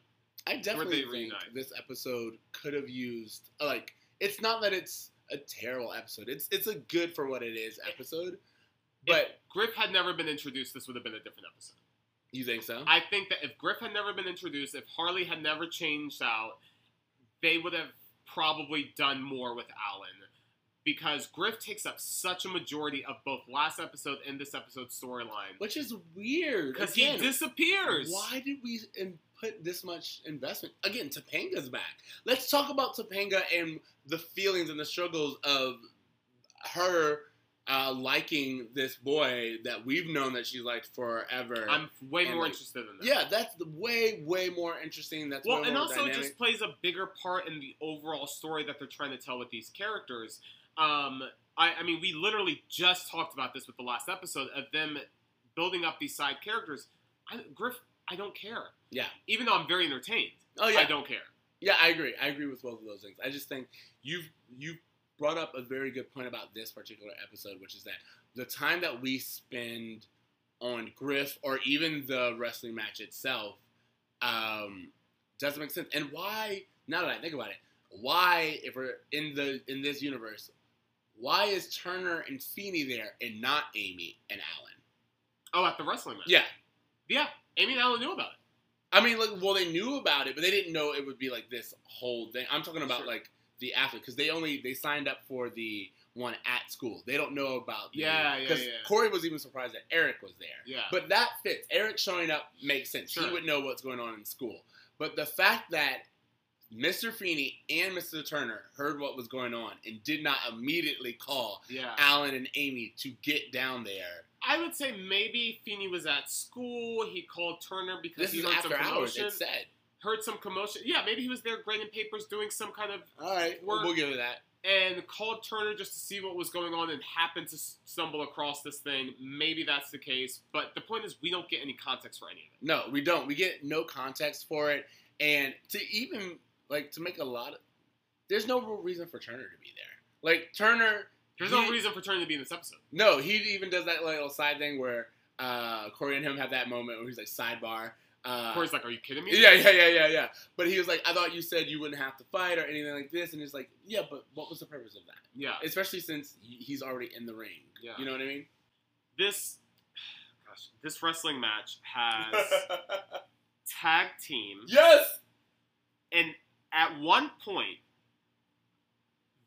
I definitely think reunite. this episode could have used like it's not that it's a terrible episode. It's it's a good for what it is episode. But if Griff had never been introduced, this would have been a different episode. you think so? I think that if Griff had never been introduced, if Harley had never changed out, they would have probably done more with Alan. Because Griff takes up such a majority of both last episode and this episode's storyline. Which is weird. Because he disappears. Why did we put this much investment? Again, Topanga's back. Let's talk about Topanga and the feelings and the struggles of her uh, liking this boy that we've known that she's liked forever. I'm way And, more like, interested in that. yeah, that's the way way more interesting. That's Well, and also it dynamic. just plays a bigger part in the overall story that they're trying to tell with these characters. Um, I, I mean, we literally just talked about this with the last episode of them building up these side characters. I, Griff, I don't care. Yeah. Even though I'm very entertained, oh yeah, I don't care. Yeah, I agree. I agree with both of those things. I just think you've you've brought up a very good point about this particular episode, which is that the time that we spend on Griff or even the wrestling match itself um, doesn't make sense. And why? Now that I think about it, why if we're in the in this universe, why is Turner and Feeny there and not Amy and Alan? Oh, at the wrestling match. Yeah, Yeah. Amy and Alan knew about it. I mean, like, well, they knew about it, but they didn't know it would be like this whole thing. I'm talking about Sure. like the athlete because they only they signed up for the one at school. They don't know about the, Yeah, yeah, yeah. Cory was even surprised that Eric was there. Yeah. But that fits. Eric showing up makes sense. Sure. He would know what's going on in school. But the fact that Mr. Feeny and Mr. Turner heard what was going on and did not immediately call yeah. Alan and Amy to get down there. I would say maybe Feeny was at school. He called Turner because This he heard after some hours. commotion. It said. Heard some commotion. Yeah, maybe he was there grading papers, doing some kind of All right, We're- we'll give it that. and called Turner just to see what was going on and happened to stumble across this thing. Maybe that's the case, but the point is we don't get any context for any of it. No, we don't. We get no context for it, and to even like to make a lot of, there's no real reason for Turner to be there. Like Turner, There's he- no reason for Turner to be in this episode. No, he even does that little side thing where uh, Cory and him have that moment where he's like sidebar. Uh, Cory's like, "Are you kidding me?" yeah, yeah, yeah, yeah, yeah. But he was like, I thought you said you wouldn't have to fight or anything like this, and he's like, yeah, but what was the purpose of that? Yeah. Especially since he's already in the ring. Yeah. You know what I mean? This, gosh, this wrestling match has tag team, yes. and at one point,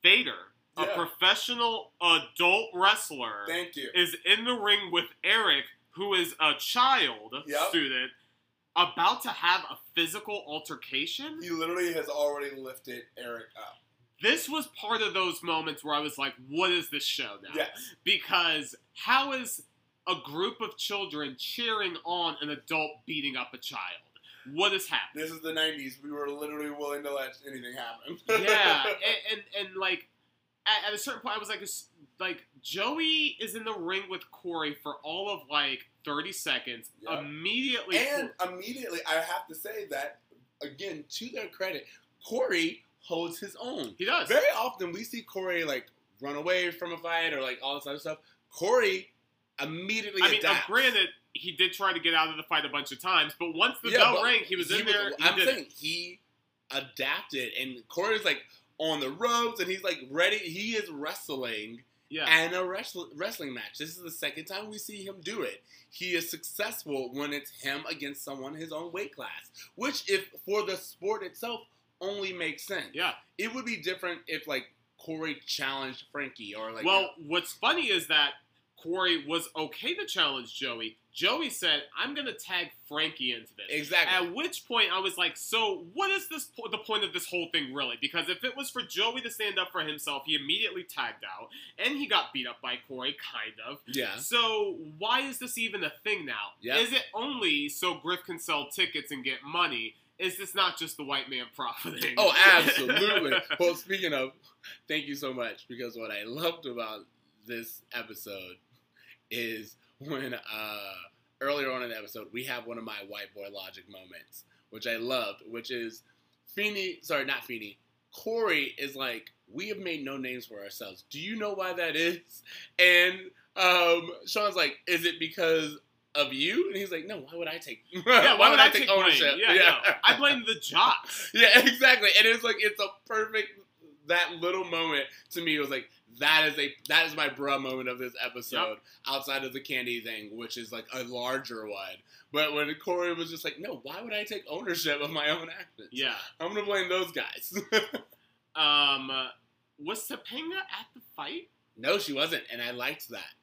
Vader, a Yeah. professional adult wrestler, Thank you. is in the ring with Eric, who is a child Yep. student, about to have a physical altercation. He literally has already lifted Eric up. This was part of those moments where I was like, what is this show now? Yes. Because how is a group of children cheering on an adult beating up a child? What is happening? This is the '90s. We were literally willing to let anything happen. yeah, and, and and like at, at a certain point, I was like, like Joey is in the ring with Cory for all of like thirty seconds. Yeah. Immediately, and immediately, I have to say that again, to their credit, Cory holds his own. he does. Very often, we see Cory like run away from a fight or like all this other stuff. Cory immediately. I mean, adapts. granted, he did try to get out of the fight a bunch of times, but once the Yeah, bell rang, he was in there. he I'm did it. saying he adapted, and Cory's like on the ropes, and he's like ready. He is wrestling. Yeah, and a wrestle- wrestling match. This is the second time we see him do it. He is successful when it's him against someone his own weight class, which, if for the sport itself, only makes sense. yeah. It would be different if like Cory challenged Frankie or like. well, what's funny is that Cory was okay to challenge Joey. Joey said, "I'm going to tag Frankie into this." exactly. At which point I was like, so what is this po- the point of this whole thing really? Because if it was for Joey to stand up for himself, he immediately tagged out and he got beat up by Cory, kind of. yeah. So why is this even a thing now? Yeah. Is it only so Griff can sell tickets and get money? Is this not just the white man profiting? Oh, absolutely. well, speaking of, thank you so much because what I loved about this episode is when uh, earlier on in the episode we have one of my white boy logic moments, which I loved, which is Feeny. Sorry, not Feeny. Cory is like, we have made no names for ourselves. Do you know why that is? And um, Shawn's like, is it because of you? And he's like, no. Why would I take? yeah, why, would I take ownership? blame? Yeah, no. I blame the jocks. Yeah, exactly. And it's like it's a perfect that little moment to me It was like that is a that is my bruh moment of this episode outside of the candy thing, which is like a larger one. But when Cory was just like, no, why would I take ownership of my own actions? Yeah. I'm gonna blame those guys. Um, uh, was Topanga at the fight? no, she wasn't, and I liked that.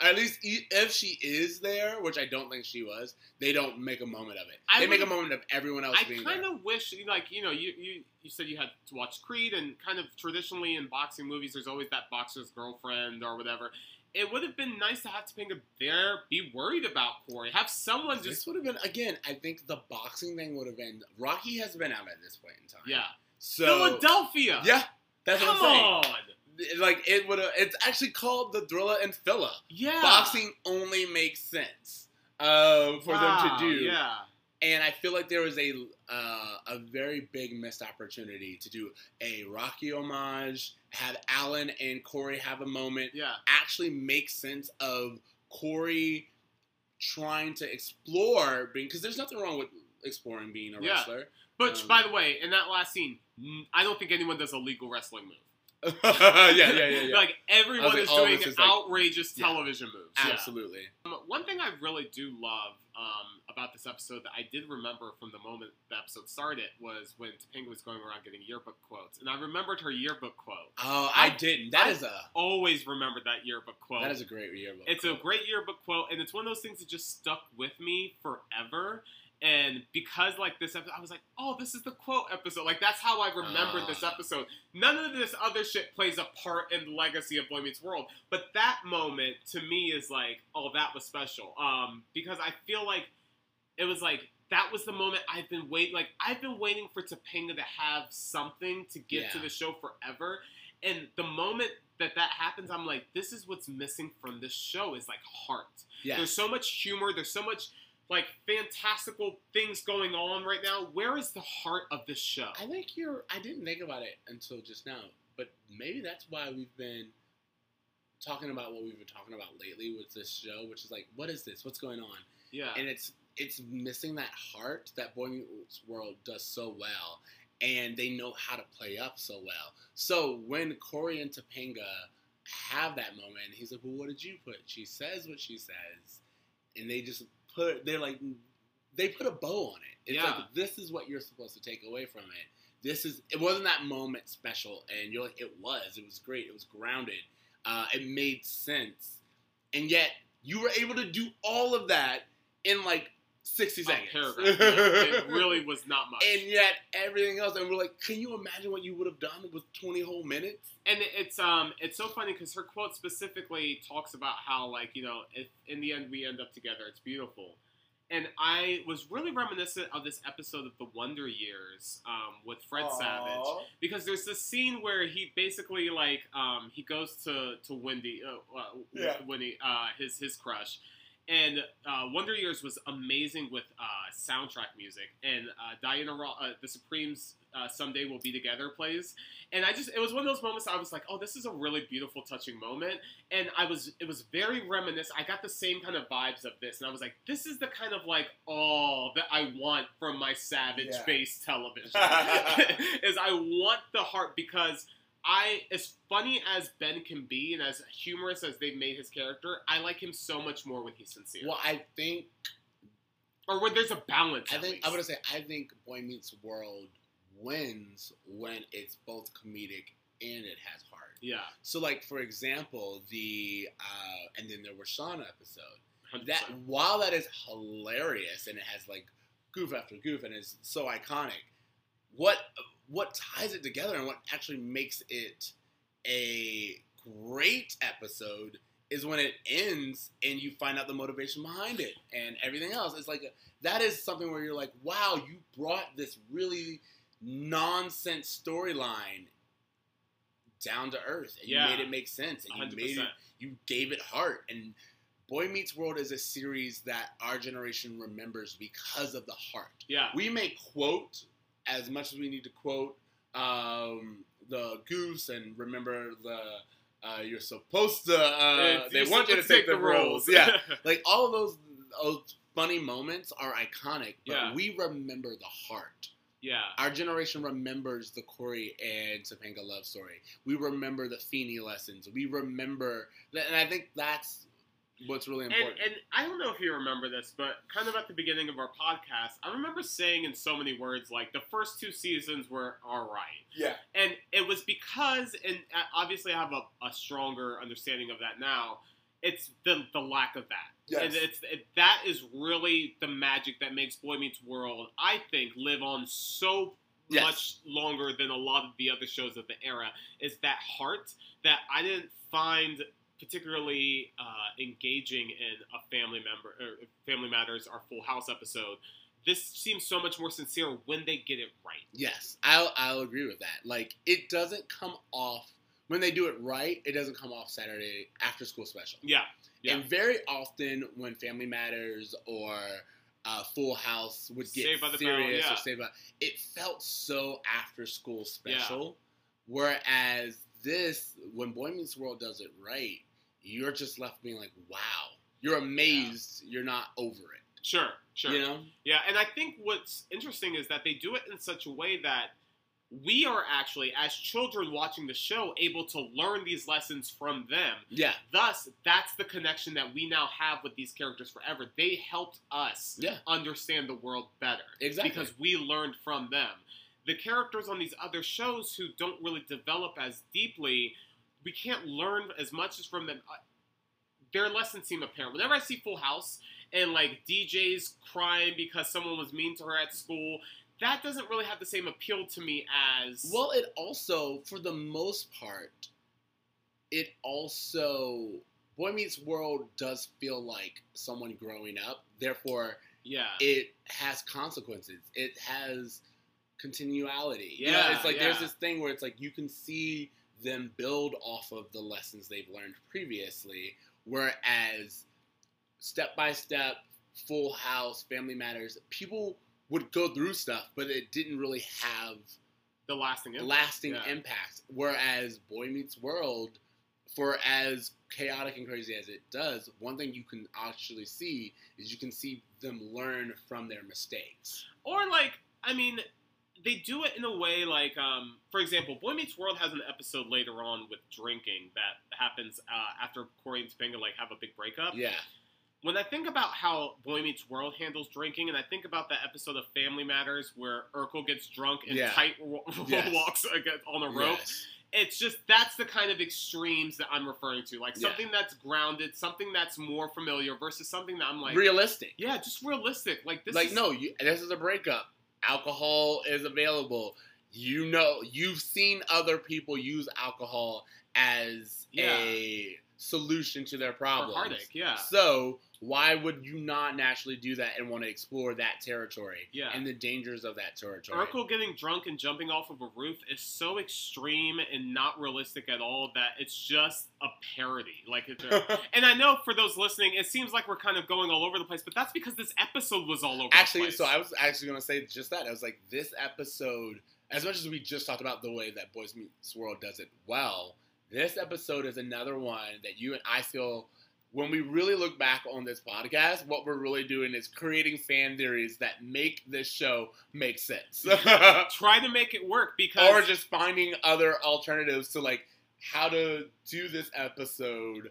At least if she is there, which I don't think she was, they don't make a moment of it. I they make a moment of everyone else I being kind of wish, like, you know, you, you you said you had to watch Creed, and kind of traditionally in boxing movies, there's always that boxer's girlfriend or whatever. It would have been nice to have Topanga there, be worried about Cory, have someone This would have been again. I think the boxing thing would have been. Rocky has been out at this point in time. yeah, So Philadelphia. Yeah, that's come what I'm saying. on, Like it would. It's actually called the Thrilla and Philla. yeah, Boxing only makes sense uh, for them to do. yeah, And I feel like there was a uh, a very big missed opportunity to do a Rocky homage, have Alan and Cory have a moment, yeah. actually make sense of Cory trying to explore being because there's nothing wrong with exploring being a Yeah. wrestler. But Um, by the way, in that last scene, I don't think anyone does a legal wrestling move. yeah, yeah, yeah, yeah. like everyone like, is doing this is, like- outrageous Yeah. television moves. Yeah. Absolutely. Um, one thing I really do love um, about this episode that I did remember from the moment the episode started was when Topanga was going around getting yearbook quotes, and I remembered her yearbook quote. Oh, I, I- didn't. That I- is a Always remembered that yearbook quote. that is a great yearbook. it's a great yearbook quote, and it's one of those things that just stuck with me forever. And because like this episode, I was like, "Oh, this is the quote episode." Like that's how I remembered this Ah. episode. None of this other shit plays a part in the legacy of Boy Meets World, but that moment to me is like, "Oh, that was special." Um, because I feel like it was like that was the moment I've been wait like I've been waiting for Topanga to have something to get to the show forever, and the moment that that happens, I'm like, this is what's missing from this show is like heart. Yes. There's so much humor. There's so much like fantastical things going on right now. Where is the heart of this show? I think you're. I didn't think about it until just now, but maybe that's why we've been talking about what we've been talking about lately with this show, which is like, what is this? What's going on? Yeah. And it's it's missing that heart that Boy Meets World does so well, and they know how to play up so well. So when Cory and Topanga have that moment, he's like, "Well, what did you put?" She says what she says, and they just put. They're like, they put a bow on it. It's Yeah. like this is what you're supposed to take away from it. This is. It wasn't that moment special, and you're like, it was. It was great. It was grounded. Uh, it made sense, and yet you were able to do all of that in like 60 A seconds. paragraph. It really was not much. and yet everything else, and we're like, can you imagine what you would have done with 20 whole minutes? and it's um it's so funny because her quote specifically talks about how like you know if in the end we end up together it's beautiful and i was really reminiscent of this episode of the wonder years um, with fred savage because there's this scene where he basically like um, he goes to to wendy uh, uh, Yeah. wendy uh, his his crush and uh, Wonder Years was amazing with uh, soundtrack music, and uh, Diana Ross, uh, the Supremes, uh, "Someday We'll Be Together" plays, and I just it was one of those moments I was like, oh, this is a really beautiful, touching moment, and I was it was very reminiscent. I got the same kind of vibes of this, and I was like, this is the kind of like oh that I want from my savage-based television, is I want the heart because. I, as funny as Ben can be, and as humorous as they've made his character, I like him so much more when he's sincere, Well, I think, or when there's a balance. I think. I'm to say, I think Boy Meets World wins when it's both comedic and it has heart. yeah, So, like, for example, the, uh, and then there were Shauna episode. 100%. that while that is hilarious and it has like goof after goof and is so iconic, what what ties it together and what actually makes it a great episode is when it ends and you find out the motivation behind it and everything else. It's like that is something where you're like, wow, you brought this really nonsense storyline down to earth and Yeah. you made it make sense and you hundred made it you gave it heart and boy meets world is a series that our generation remembers because of the heart Yeah, we may quote as much as we need to quote um, the goose and remember the uh, you're supposed to uh, they want you to supposed take the rules yeah like all of those, those funny moments are iconic but Yeah. we remember the heart yeah. our generation remembers the Cory and Topanga love story. We remember the Feeny lessons. We remember, and I think that's what's really important. and I don't know if you remember this, but kind of at the beginning of our podcast, I remember saying in so many words like the first two seasons were all right, yeah, and it was because, and obviously I have a, a stronger understanding of that now. it's the the lack of that. Yes. And it's it, that is really the magic that makes Boy Meets World, I think, live on so Yes. much longer than a lot of the other shows of the era. Is that heart that I didn't find particularly uh, engaging in a Family Member or Family Matters or Full House episode. This seems so much more sincere when they get it right. Yes, I'll I'll agree with that. Like it doesn't come off when they do it right. It doesn't come off Saturday after school special. Yeah, yeah. And very often when Family Matters or uh, Full House would get Saved by the Bell, serious yeah. or Saved by, it felt so after school special. Whereas this, when Boy Meets World does it right, you're just left being like, wow. You're amazed. You're not over it. Sure, sure. You know? Yeah, and I think what's interesting is that they do it in such a way that we are actually, as children watching the show, able to learn these lessons from them. Yeah. Thus, that's the connection that we now have with these characters forever. They helped us Yeah. understand the world better. Exactly. Because we learned from them. The characters on these other shows who don't really develop as deeply, we can't learn as much as from them. Their lessons seem apparent. Whenever I see Full House and like DJ's crying because someone was mean to her at school, that doesn't really have the same appeal to me as Well, it also, for the most part, it also Boy Meets World does feel like someone growing up. Therefore, yeah, it has consequences. It has continuality. you know, Yeah, it's like there's this thing where it's like you can see them build off of the lessons they've learned previously, whereas step by step, Full House, Family Matters, people would go through stuff, but it didn't really have the lasting impact. lasting yeah. impact. Whereas Boy Meets World, for as chaotic and crazy as it does, one thing you can actually see is you can see them learn from their mistakes. Or like, I mean, they do it in a way like, um, for example, Boy Meets World has an episode later on with drinking that happens uh, after Cory and Topanga like have a big breakup. Yeah, When I think about how Boy Meets World handles drinking, and I think about that episode of Family Matters where Urkel gets drunk and Yeah. tight Yes. walks on a rope, Yes. it's just that's the kind of extremes that I'm referring to. Like Yeah. something that's grounded, something that's more familiar versus something that I'm like, realistic. yeah, just realistic. Like this, like is, no, you, this is a breakup. Alcohol is available. You know, you've seen other people use alcohol as Yeah. a solution to their for problems. heartache. Yeah, So why would you not naturally do that and want to explore that territory Yeah. and the dangers of that territory? Urkel getting drunk and jumping off of a roof is so extreme and not realistic at all that it's just a parody. Like, and I know for those listening, it seems like we're kind of going all over the place, but that's because this episode was all over. actually, the place. so I was actually going to say just that. I was like, this episode, as much as we just talked about the way that Boys Meets World does it well, this episode is another one that you and I feel. When we really look back on this podcast, what we're really doing is creating fan theories that make this show make sense. try to make it work because or just finding other alternatives to like how to do this episode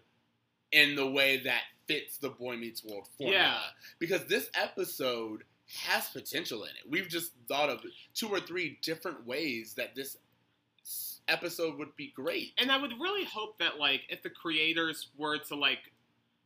in the way that fits the Boy Meets World formula. Yeah. Because this episode has potential in it. We've just thought of two or three different ways that this episode would be great. And I would really hope that, like, if the creators were to, like,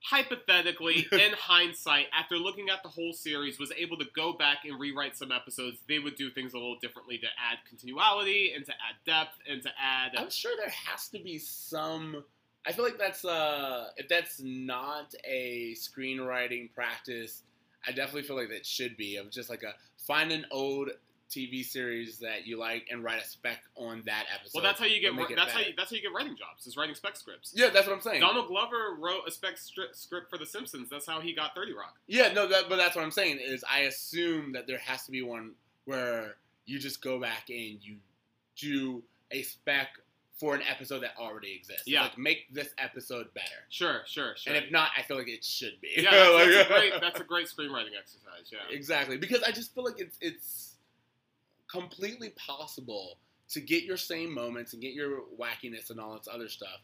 hypothetically, in hindsight, after looking at the whole series, was able to go back and rewrite some episodes, they would do things a little differently to add continuality and to add depth and to add. I'm sure there has to be some. I feel like that's uh if that's not a screenwriting practice, I definitely feel like that should be of just like a find an old TV series that you like and write a spec on that episode. well, that's how you get. to make it That's how you, that's how you get writing jobs. Is writing spec scripts. Yeah, that's what I'm saying. Donald Glover wrote a spec stri- script for The Simpsons. That's how he got Thirty Rock. Yeah, no, that, but that's what I'm saying is I assume that there has to be one where you just go back and you do a spec for an episode that already exists. Yeah. like make this episode better. Sure, sure, sure. And if not, I feel like it should be. yeah, that's, Like- that's a great. That's a great screenwriting exercise. Yeah. exactly because I just feel like it's it's completely possible to get your same moments and get your wackiness and all this other stuff,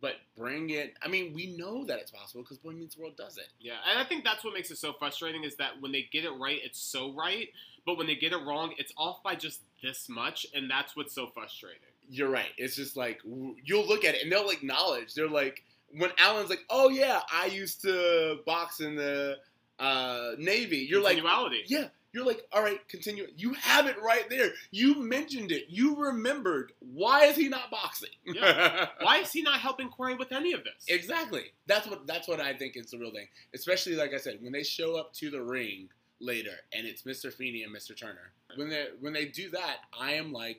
but bring it. I mean, we know that it's possible because Boy Meets World does it. Yeah, and I think that's what makes it so frustrating is that when they get it right, it's so right, but when they get it wrong, it's off by just this much, and that's what's so frustrating. You're right. It's just like you'll look at it and they'll acknowledge. They're like, when Alan's like, "Oh yeah, I used to box in the uh, Navy," you're like. "Yeah." You're like, all right, continue. You have it right there. You mentioned it. You remembered. Why is he not boxing? Yeah. Why is he not helping Cory with any of this? Exactly. That's what that's what I think is the real thing. Especially like I said, when they show up to the ring later and it's Mr. Feeny and Mr. Turner. When they when they do that, I am like,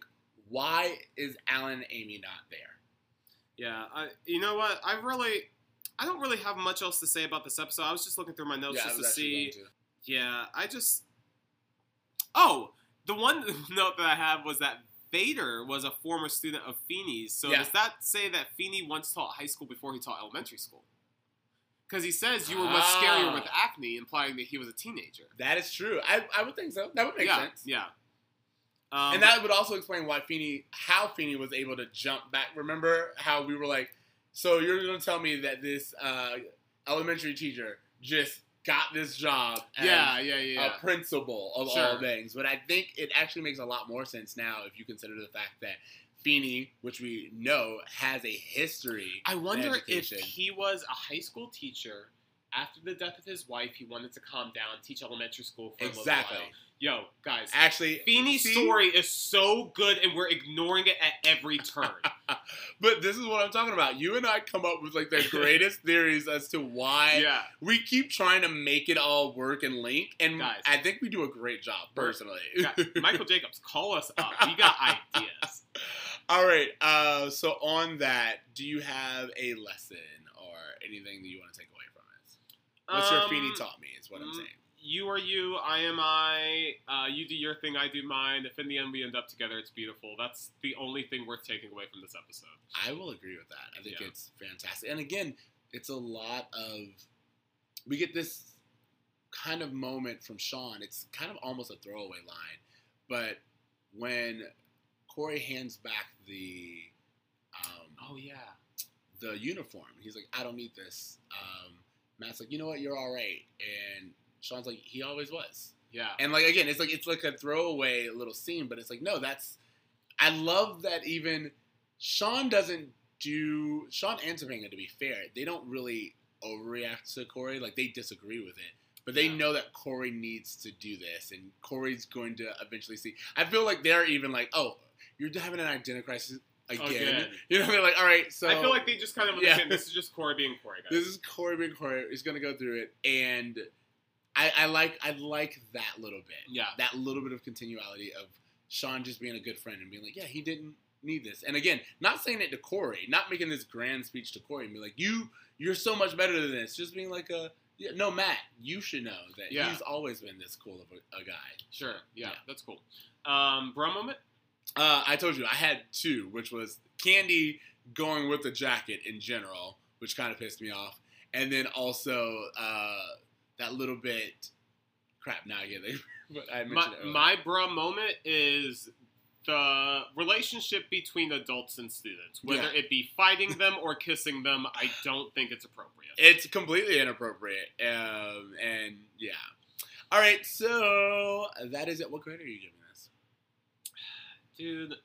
why is Alan and Amy not there? Yeah, I, you know what? I really, I don't really have much else to say about this episode. I was just looking through my notes yeah, just to see. to. Yeah, I just. Oh, the one note that I have was that Vader was a former student of Feeny's. So Yeah. does that say that Feeny once taught high school before he taught elementary school? Because he says you were much scarier Ah. with acne, implying that he was a teenager. That is true. I, I would think so. That would make yeah, sense. yeah. Um, and that would also explain why Feeny, how Feeny was able to jump back. Remember how we were like, so you're going to tell me that this uh, elementary teacher just got this job as yeah, yeah, yeah. a principal of all Sure. things. But I think it actually makes a lot more sense now if you consider the fact that Feeny, which we know, has a history. I wonder if he was a high school teacher. After the death of his wife, he wanted to calm down, teach elementary school for exactly. a little while. Yo, guys, Actually, Feeny's see? story is so good, and we're ignoring it at every turn. but this is what I'm talking about. You and I come up with like the greatest theories as to why yeah, we keep trying to make it all work and link, and Guys. I think we do a great job personally. Michael Jacobs, call us up. We got ideas. all right. Uh, so on that, do you have a lesson or anything that you want to take away? What's your Um, Feeny taught me? Is what I'm saying. You are you, I am I. Uh, you do your thing, I do mine. If in the end we end up together, it's beautiful. That's the only thing worth taking away from this episode. I will agree with that. I think Yeah. it's fantastic. And again, it's a lot of we get this kind of moment from Shawn. It's kind of almost a throwaway line, but when Cory hands back the um, Oh yeah. the uniform, he's like, "I don't need this." Um, Matt's like, "You know what? You're all right," and Shawn's like, "He always was." Yeah. And like again, it's like it's like a throwaway little scene, but it's like no, that's I love that even Shawn doesn't do Shawn and Topanga to be fair, they don't really overreact to Cory. Like they disagree with it. But they Yeah. know that Cory needs to do this and Cory's going to eventually see. I feel like they're even like, Oh, you're having an identity crisis again. Again. You know, they're like, All right, so I feel like they just kind of Yeah. this is just Cory being Cory, guys. this is Cory being Cory. He's gonna go through it, and I, I like I like that little bit. Yeah. that little bit of continuality of Shawn just being a good friend and being like, yeah, he didn't need this. And again, not saying it to Cory, not making this grand speech to Cory and be like, you you're so much better than this. Just being like a yeah, no, Matt, you should know that Yeah. he's always been this cool of a, a guy. Sure. Yeah, Yeah. that's cool. Um, bro moment. Uh, I told you I had two, which was Candy going with the jacket in general, which kind of pissed me off, and then also uh, that little bit. Crap! Now I get it. but I My, my bro moment is the relationship between adults and students. Whether Yeah. it be fighting them or kissing them, I don't think it's appropriate. It's completely inappropriate. Um, and yeah. All right, so that is it. What grade are you giving? Dude,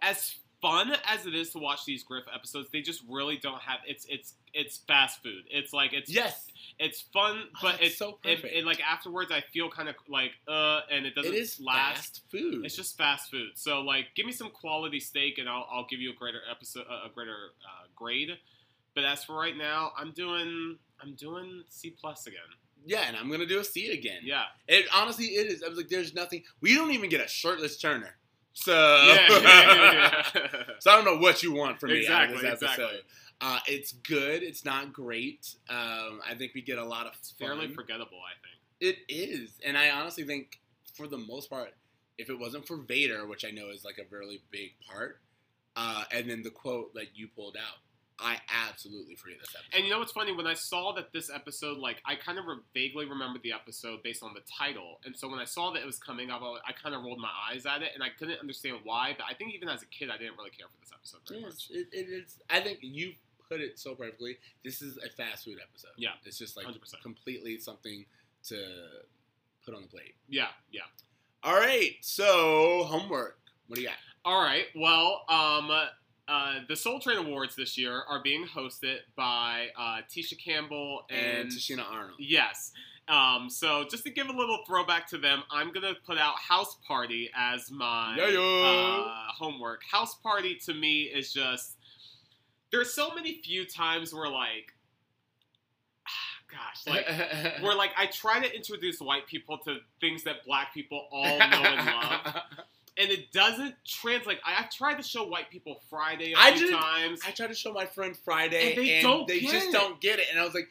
as fun as it is to watch these Griff episodes, they just really don't have it's it's it's fast food. It's like it's Yes, it's fun, Oh, but that's it's so perfect. it like afterwards I feel kind of like uh, and it doesn't it is last. fast food. It's just fast food. So like, give me some quality steak, and I'll, I'll give you a greater episode, a greater uh, grade. But as for right now, I'm doing I'm doing C plus again. yeah, and I'm gonna do a C again. Yeah, It honestly it is. I was like, there's nothing. We don't even get a shirtless Turner. So, yeah, so I don't know what you want from me out of this episode. exactly. Uh, it's good. It's not great. Um, I think we get a lot of It's fairly forgettable, I think. It is, and I honestly think, for the most part, if it wasn't for Vader, which I know is like a really big part, uh, and then the quote that you pulled out, I absolutely forget this episode. And you know what's funny? When I saw that this episode, like, I kind of re- vaguely remembered the episode based on the title. And so when I saw that it was coming up, I, I kind of rolled my eyes at it, and I couldn't understand why. But I think even as a kid, I didn't really care for this episode very Yes, much. it, it is. I think you put it so perfectly. This is a fast food episode. Yeah, it's just like 100%. completely something to put on the plate. Yeah, yeah. All right, so homework. What do you got? All right. Well, um, uh, the Soul Train Awards this year are being hosted by uh, Tisha Campbell and, and Tichina Arnold. Yes. Um, so just to give a little throwback to them, I'm gonna put out House Party as my Yeah, yeah. Uh, homework. House Party to me is just there's so many few times where like, gosh, like where like I try to introduce white people to things that black people all know and love, and it doesn't translate. I, I've tried to show white people Friday a I few did- times. I tried to show my friend Friday, And they don't they just it. don't get it. And I was like,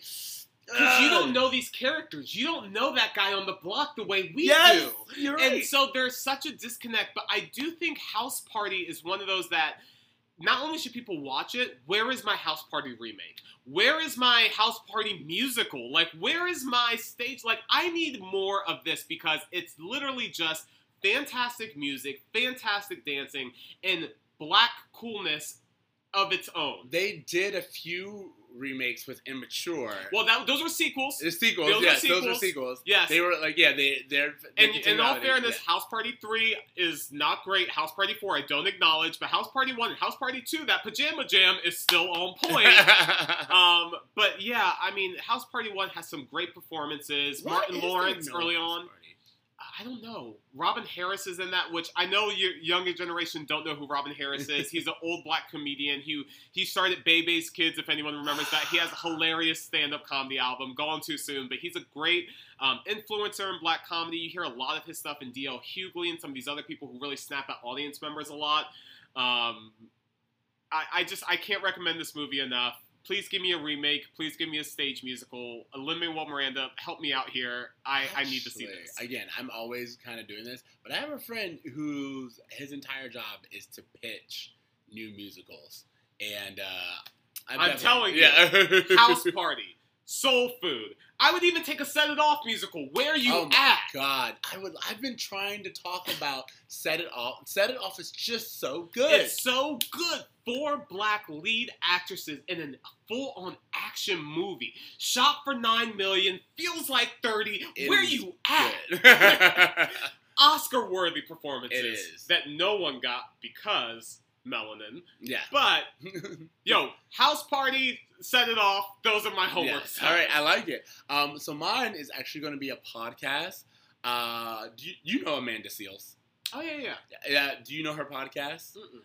Because you don't know these characters. You don't know that guy on the block the way we Yes, do. you're right. And so there's such a disconnect. But I do think House Party is one of those that not only should people watch it, where is my House Party remake? Where is my House Party musical? Like, where is my stage? Like, I need more of this because it's literally just fantastic music, fantastic dancing, and black coolness of its own. they did a few remakes with Immature. Well, that, those were sequels. the sequels, those were yes, those were sequels. sequels. Yes. They were like, yeah, they they're. they And in all fairness, yeah. House Party 3 is not great. House Party 4, I don't acknowledge. But House Party 1 and House Party 2, that pajama jam is still on point. um, but yeah, I mean, House Party 1 has some great performances. What Martin Lawrence early on. Party? I don't know. Robin Harris is in that, which I know your younger generation don't know who Robin Harris is. He's an old black comedian who he started Bebe's Kids, if anyone remembers that. He has a hilarious stand-up comedy album, Gone Too Soon, but he's a great um, influencer in black comedy. You hear a lot of his stuff in D.L. Hughley and some of these other people who really snap at audience members a lot. Um, I, I just I can't recommend this movie enough. Please give me a remake. Please give me a stage musical. Lin Manuel Miranda, help me out here. I, I need to see this. Again, I'm always kind of doing this, but I have a friend whose his entire job is to pitch new musicals, and uh, I'm definitely- telling you, yeah. House Party, Soul Food. I would even take a Set It Off musical. Where are you oh my at? god, I would. I've been trying to talk about Set It Off. Set It Off is just so good. It's so good. Four black lead actresses in a full-on action movie, shot for nine million, feels like thirty. It Where you at? Oscar-worthy performances It is. that no one got because melanin. yeah. But yo, House Party, Set It Off. Those are my homework. Yes. All right, I like it. Um, so mine is actually going to be a podcast. Uh, do you, you know Amanda Seales? Oh yeah, yeah. Yeah. Do you know her podcast? Mm-mm.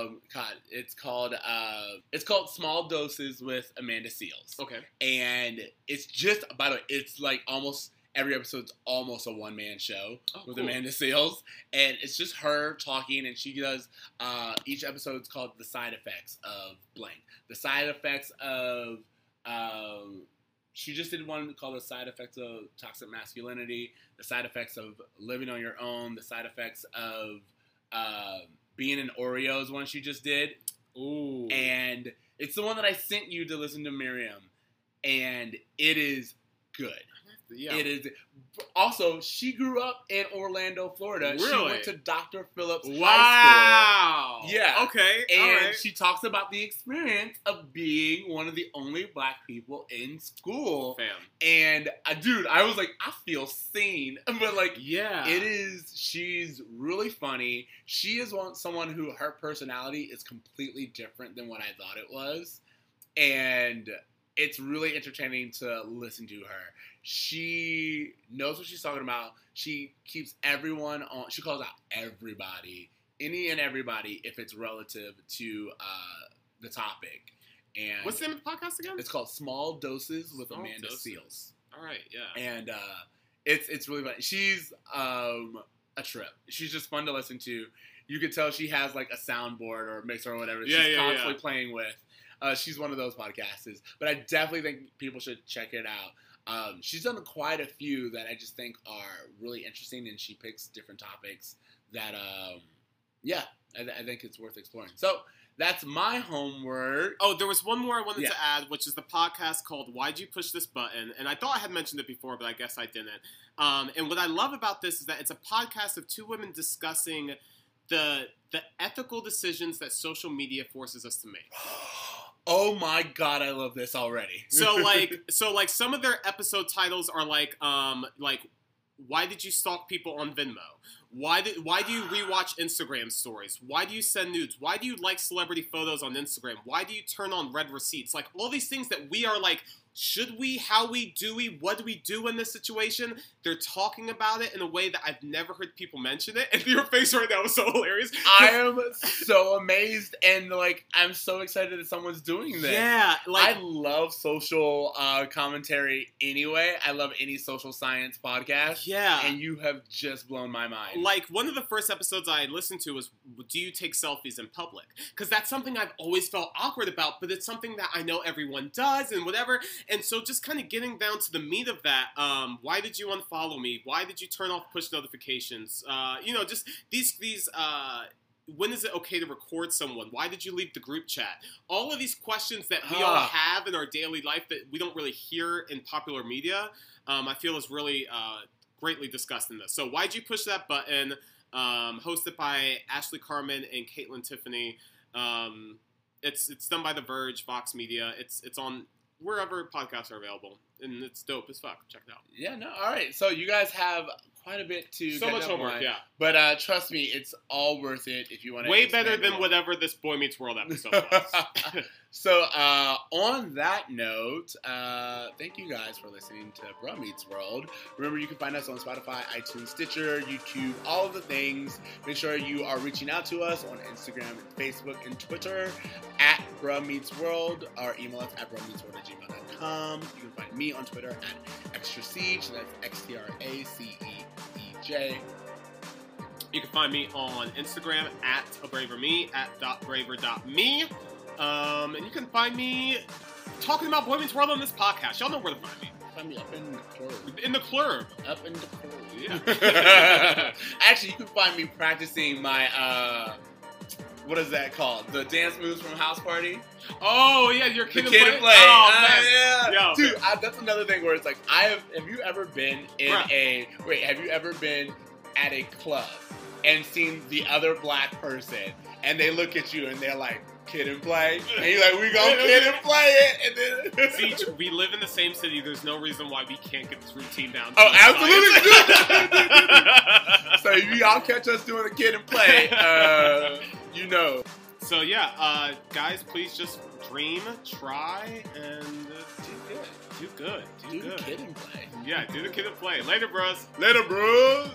Um, God, it's called uh, it's called Small Doses with Amanda Seales, Okay. and it's just by the way, it's like almost every episode's almost a one man show Oh, with cool. Amanda Seales, and it's just her talking, and she does uh, each episode's called the side effects of blank, the side effects of. Um, she just did one called the side effects of toxic masculinity, the side effects of living on your own, the side effects of uh, being an Oreos one she just did, Ooh. and it's the one that I sent you to listen to Miriam, and it is good. Yeah. It is. Also, she grew up in Orlando, Florida. She Really? went to Dr. Phillips High Wow. Yeah. Okay. And right. she talks about the experience of being one of the only black people in school. Fam. And uh, dude, I was like, I feel seen, but like. Yeah. It is. She's really funny. She is one someone who her personality is completely different than what I thought it was, and it's really entertaining to listen to her. She knows what she's talking about. She keeps everyone on. She calls out everybody, any and everybody, if it's relative to uh, the topic. And What's the name of the podcast again? it's called Small Doses with Small Amanda Doses. Seales all right. Yeah. and uh, it's it's really fun. She's um, a trip. She's just fun to listen to. You could tell she has like a soundboard or a mixer or whatever. Yeah, she's yeah, constantly yeah. playing with. Uh, she's one of those podcasters, but I definitely think people should check it out. Um, she's done quite a few that I just think are really interesting, and she picks different topics that, um, yeah, I, th- I think it's worth exploring. So that's my homework. Oh, there was one more I wanted Yeah. to add, which is the podcast called "Why'd You Push This Button?" And I thought I had mentioned it before, but I guess I didn't. Um, and what I love about this is that it's a podcast of two women discussing the the ethical decisions that social media forces us to make. Oh my god, I love this already. So like so like some of their episode titles are like um like why did you stalk people on Venmo? Why do why do you rewatch Instagram stories? Why do you send nudes? Why do you like celebrity photos on Instagram? Why do you turn on read receipts? Like all these things that we are like should we? How we? Do we? What do we do in this situation? They're talking about it in a way that I've never heard people mention it. And your face right now was so hilarious. I am so amazed and like I'm so excited that someone's doing this. Yeah, like I love social uh, commentary anyway. I love any social science podcast. yeah. And you have just blown my mind. Like one of the first episodes I listened to was do you take selfies in public? Because that's something I've always felt awkward about, but it's something that I know everyone does and whatever. And so just kind of getting down to the meat of that, um, why did you unfollow me? Why did you turn off push notifications? Uh, you know, just these these uh, when is it okay to record someone? Why did you leave the group chat? All of these questions that we all Ah. have in our daily life that we don't really hear in popular media, um, I feel is really uh, greatly discussed in this. So why'd you push that button? Um, hosted by Ashley Carman and Kaitlyn Tiffany. Um, it's it's done by The Verge, Vox Media. It's it's on wherever podcasts are available, and it's dope as fuck. Check it out. yeah, no, all right. So you guys have quite a bit to So much homework, on. yeah. But uh, trust me, it's all worth it if you want to. Way better than whatever this Boy Meets World episode was. so uh, on that note, uh, thank you guys for listening to Bruh Meets World. Remember, you can find us on Spotify, iTunes, Stitcher, YouTube, all of the things. Make sure you are reaching out to us on Instagram, Facebook, and Twitter at Bruh Meets World. Or email is at bruhmeetsworld at gmail.com. You can find me on Twitter at Extra Siege. That's X T R A C E E J. You can find me on Instagram at a braver me at dot braver dot me, um, and you can find me talking about Boy Meets World on this podcast. Y'all know where to find me Find me up in the club. in the club. Up in the club. Yeah. Actually, you can find me practicing my uh, what is that called? The dance moves from House Party. Oh yeah, your The kid, kid play. play. Oh Uh, man. yeah. Yo, Dude. I, that's another thing where it's like I have. Have you ever been in Bruh. a wait? Have you ever been at a club and seen the other black person and they look at you and they're like kid and play and you're like we gonna kid and play it and then See, we live in the same city. There's no reason why we can't get this routine down. Oh, absolutely. so if y'all catch us doing a kid and play, uh, you know. so yeah, uh, guys, please just dream, try, and uh, do good. Do good. Do, Do good. kid and play. Yeah, do the kid and play. Later, bros. Later, bro.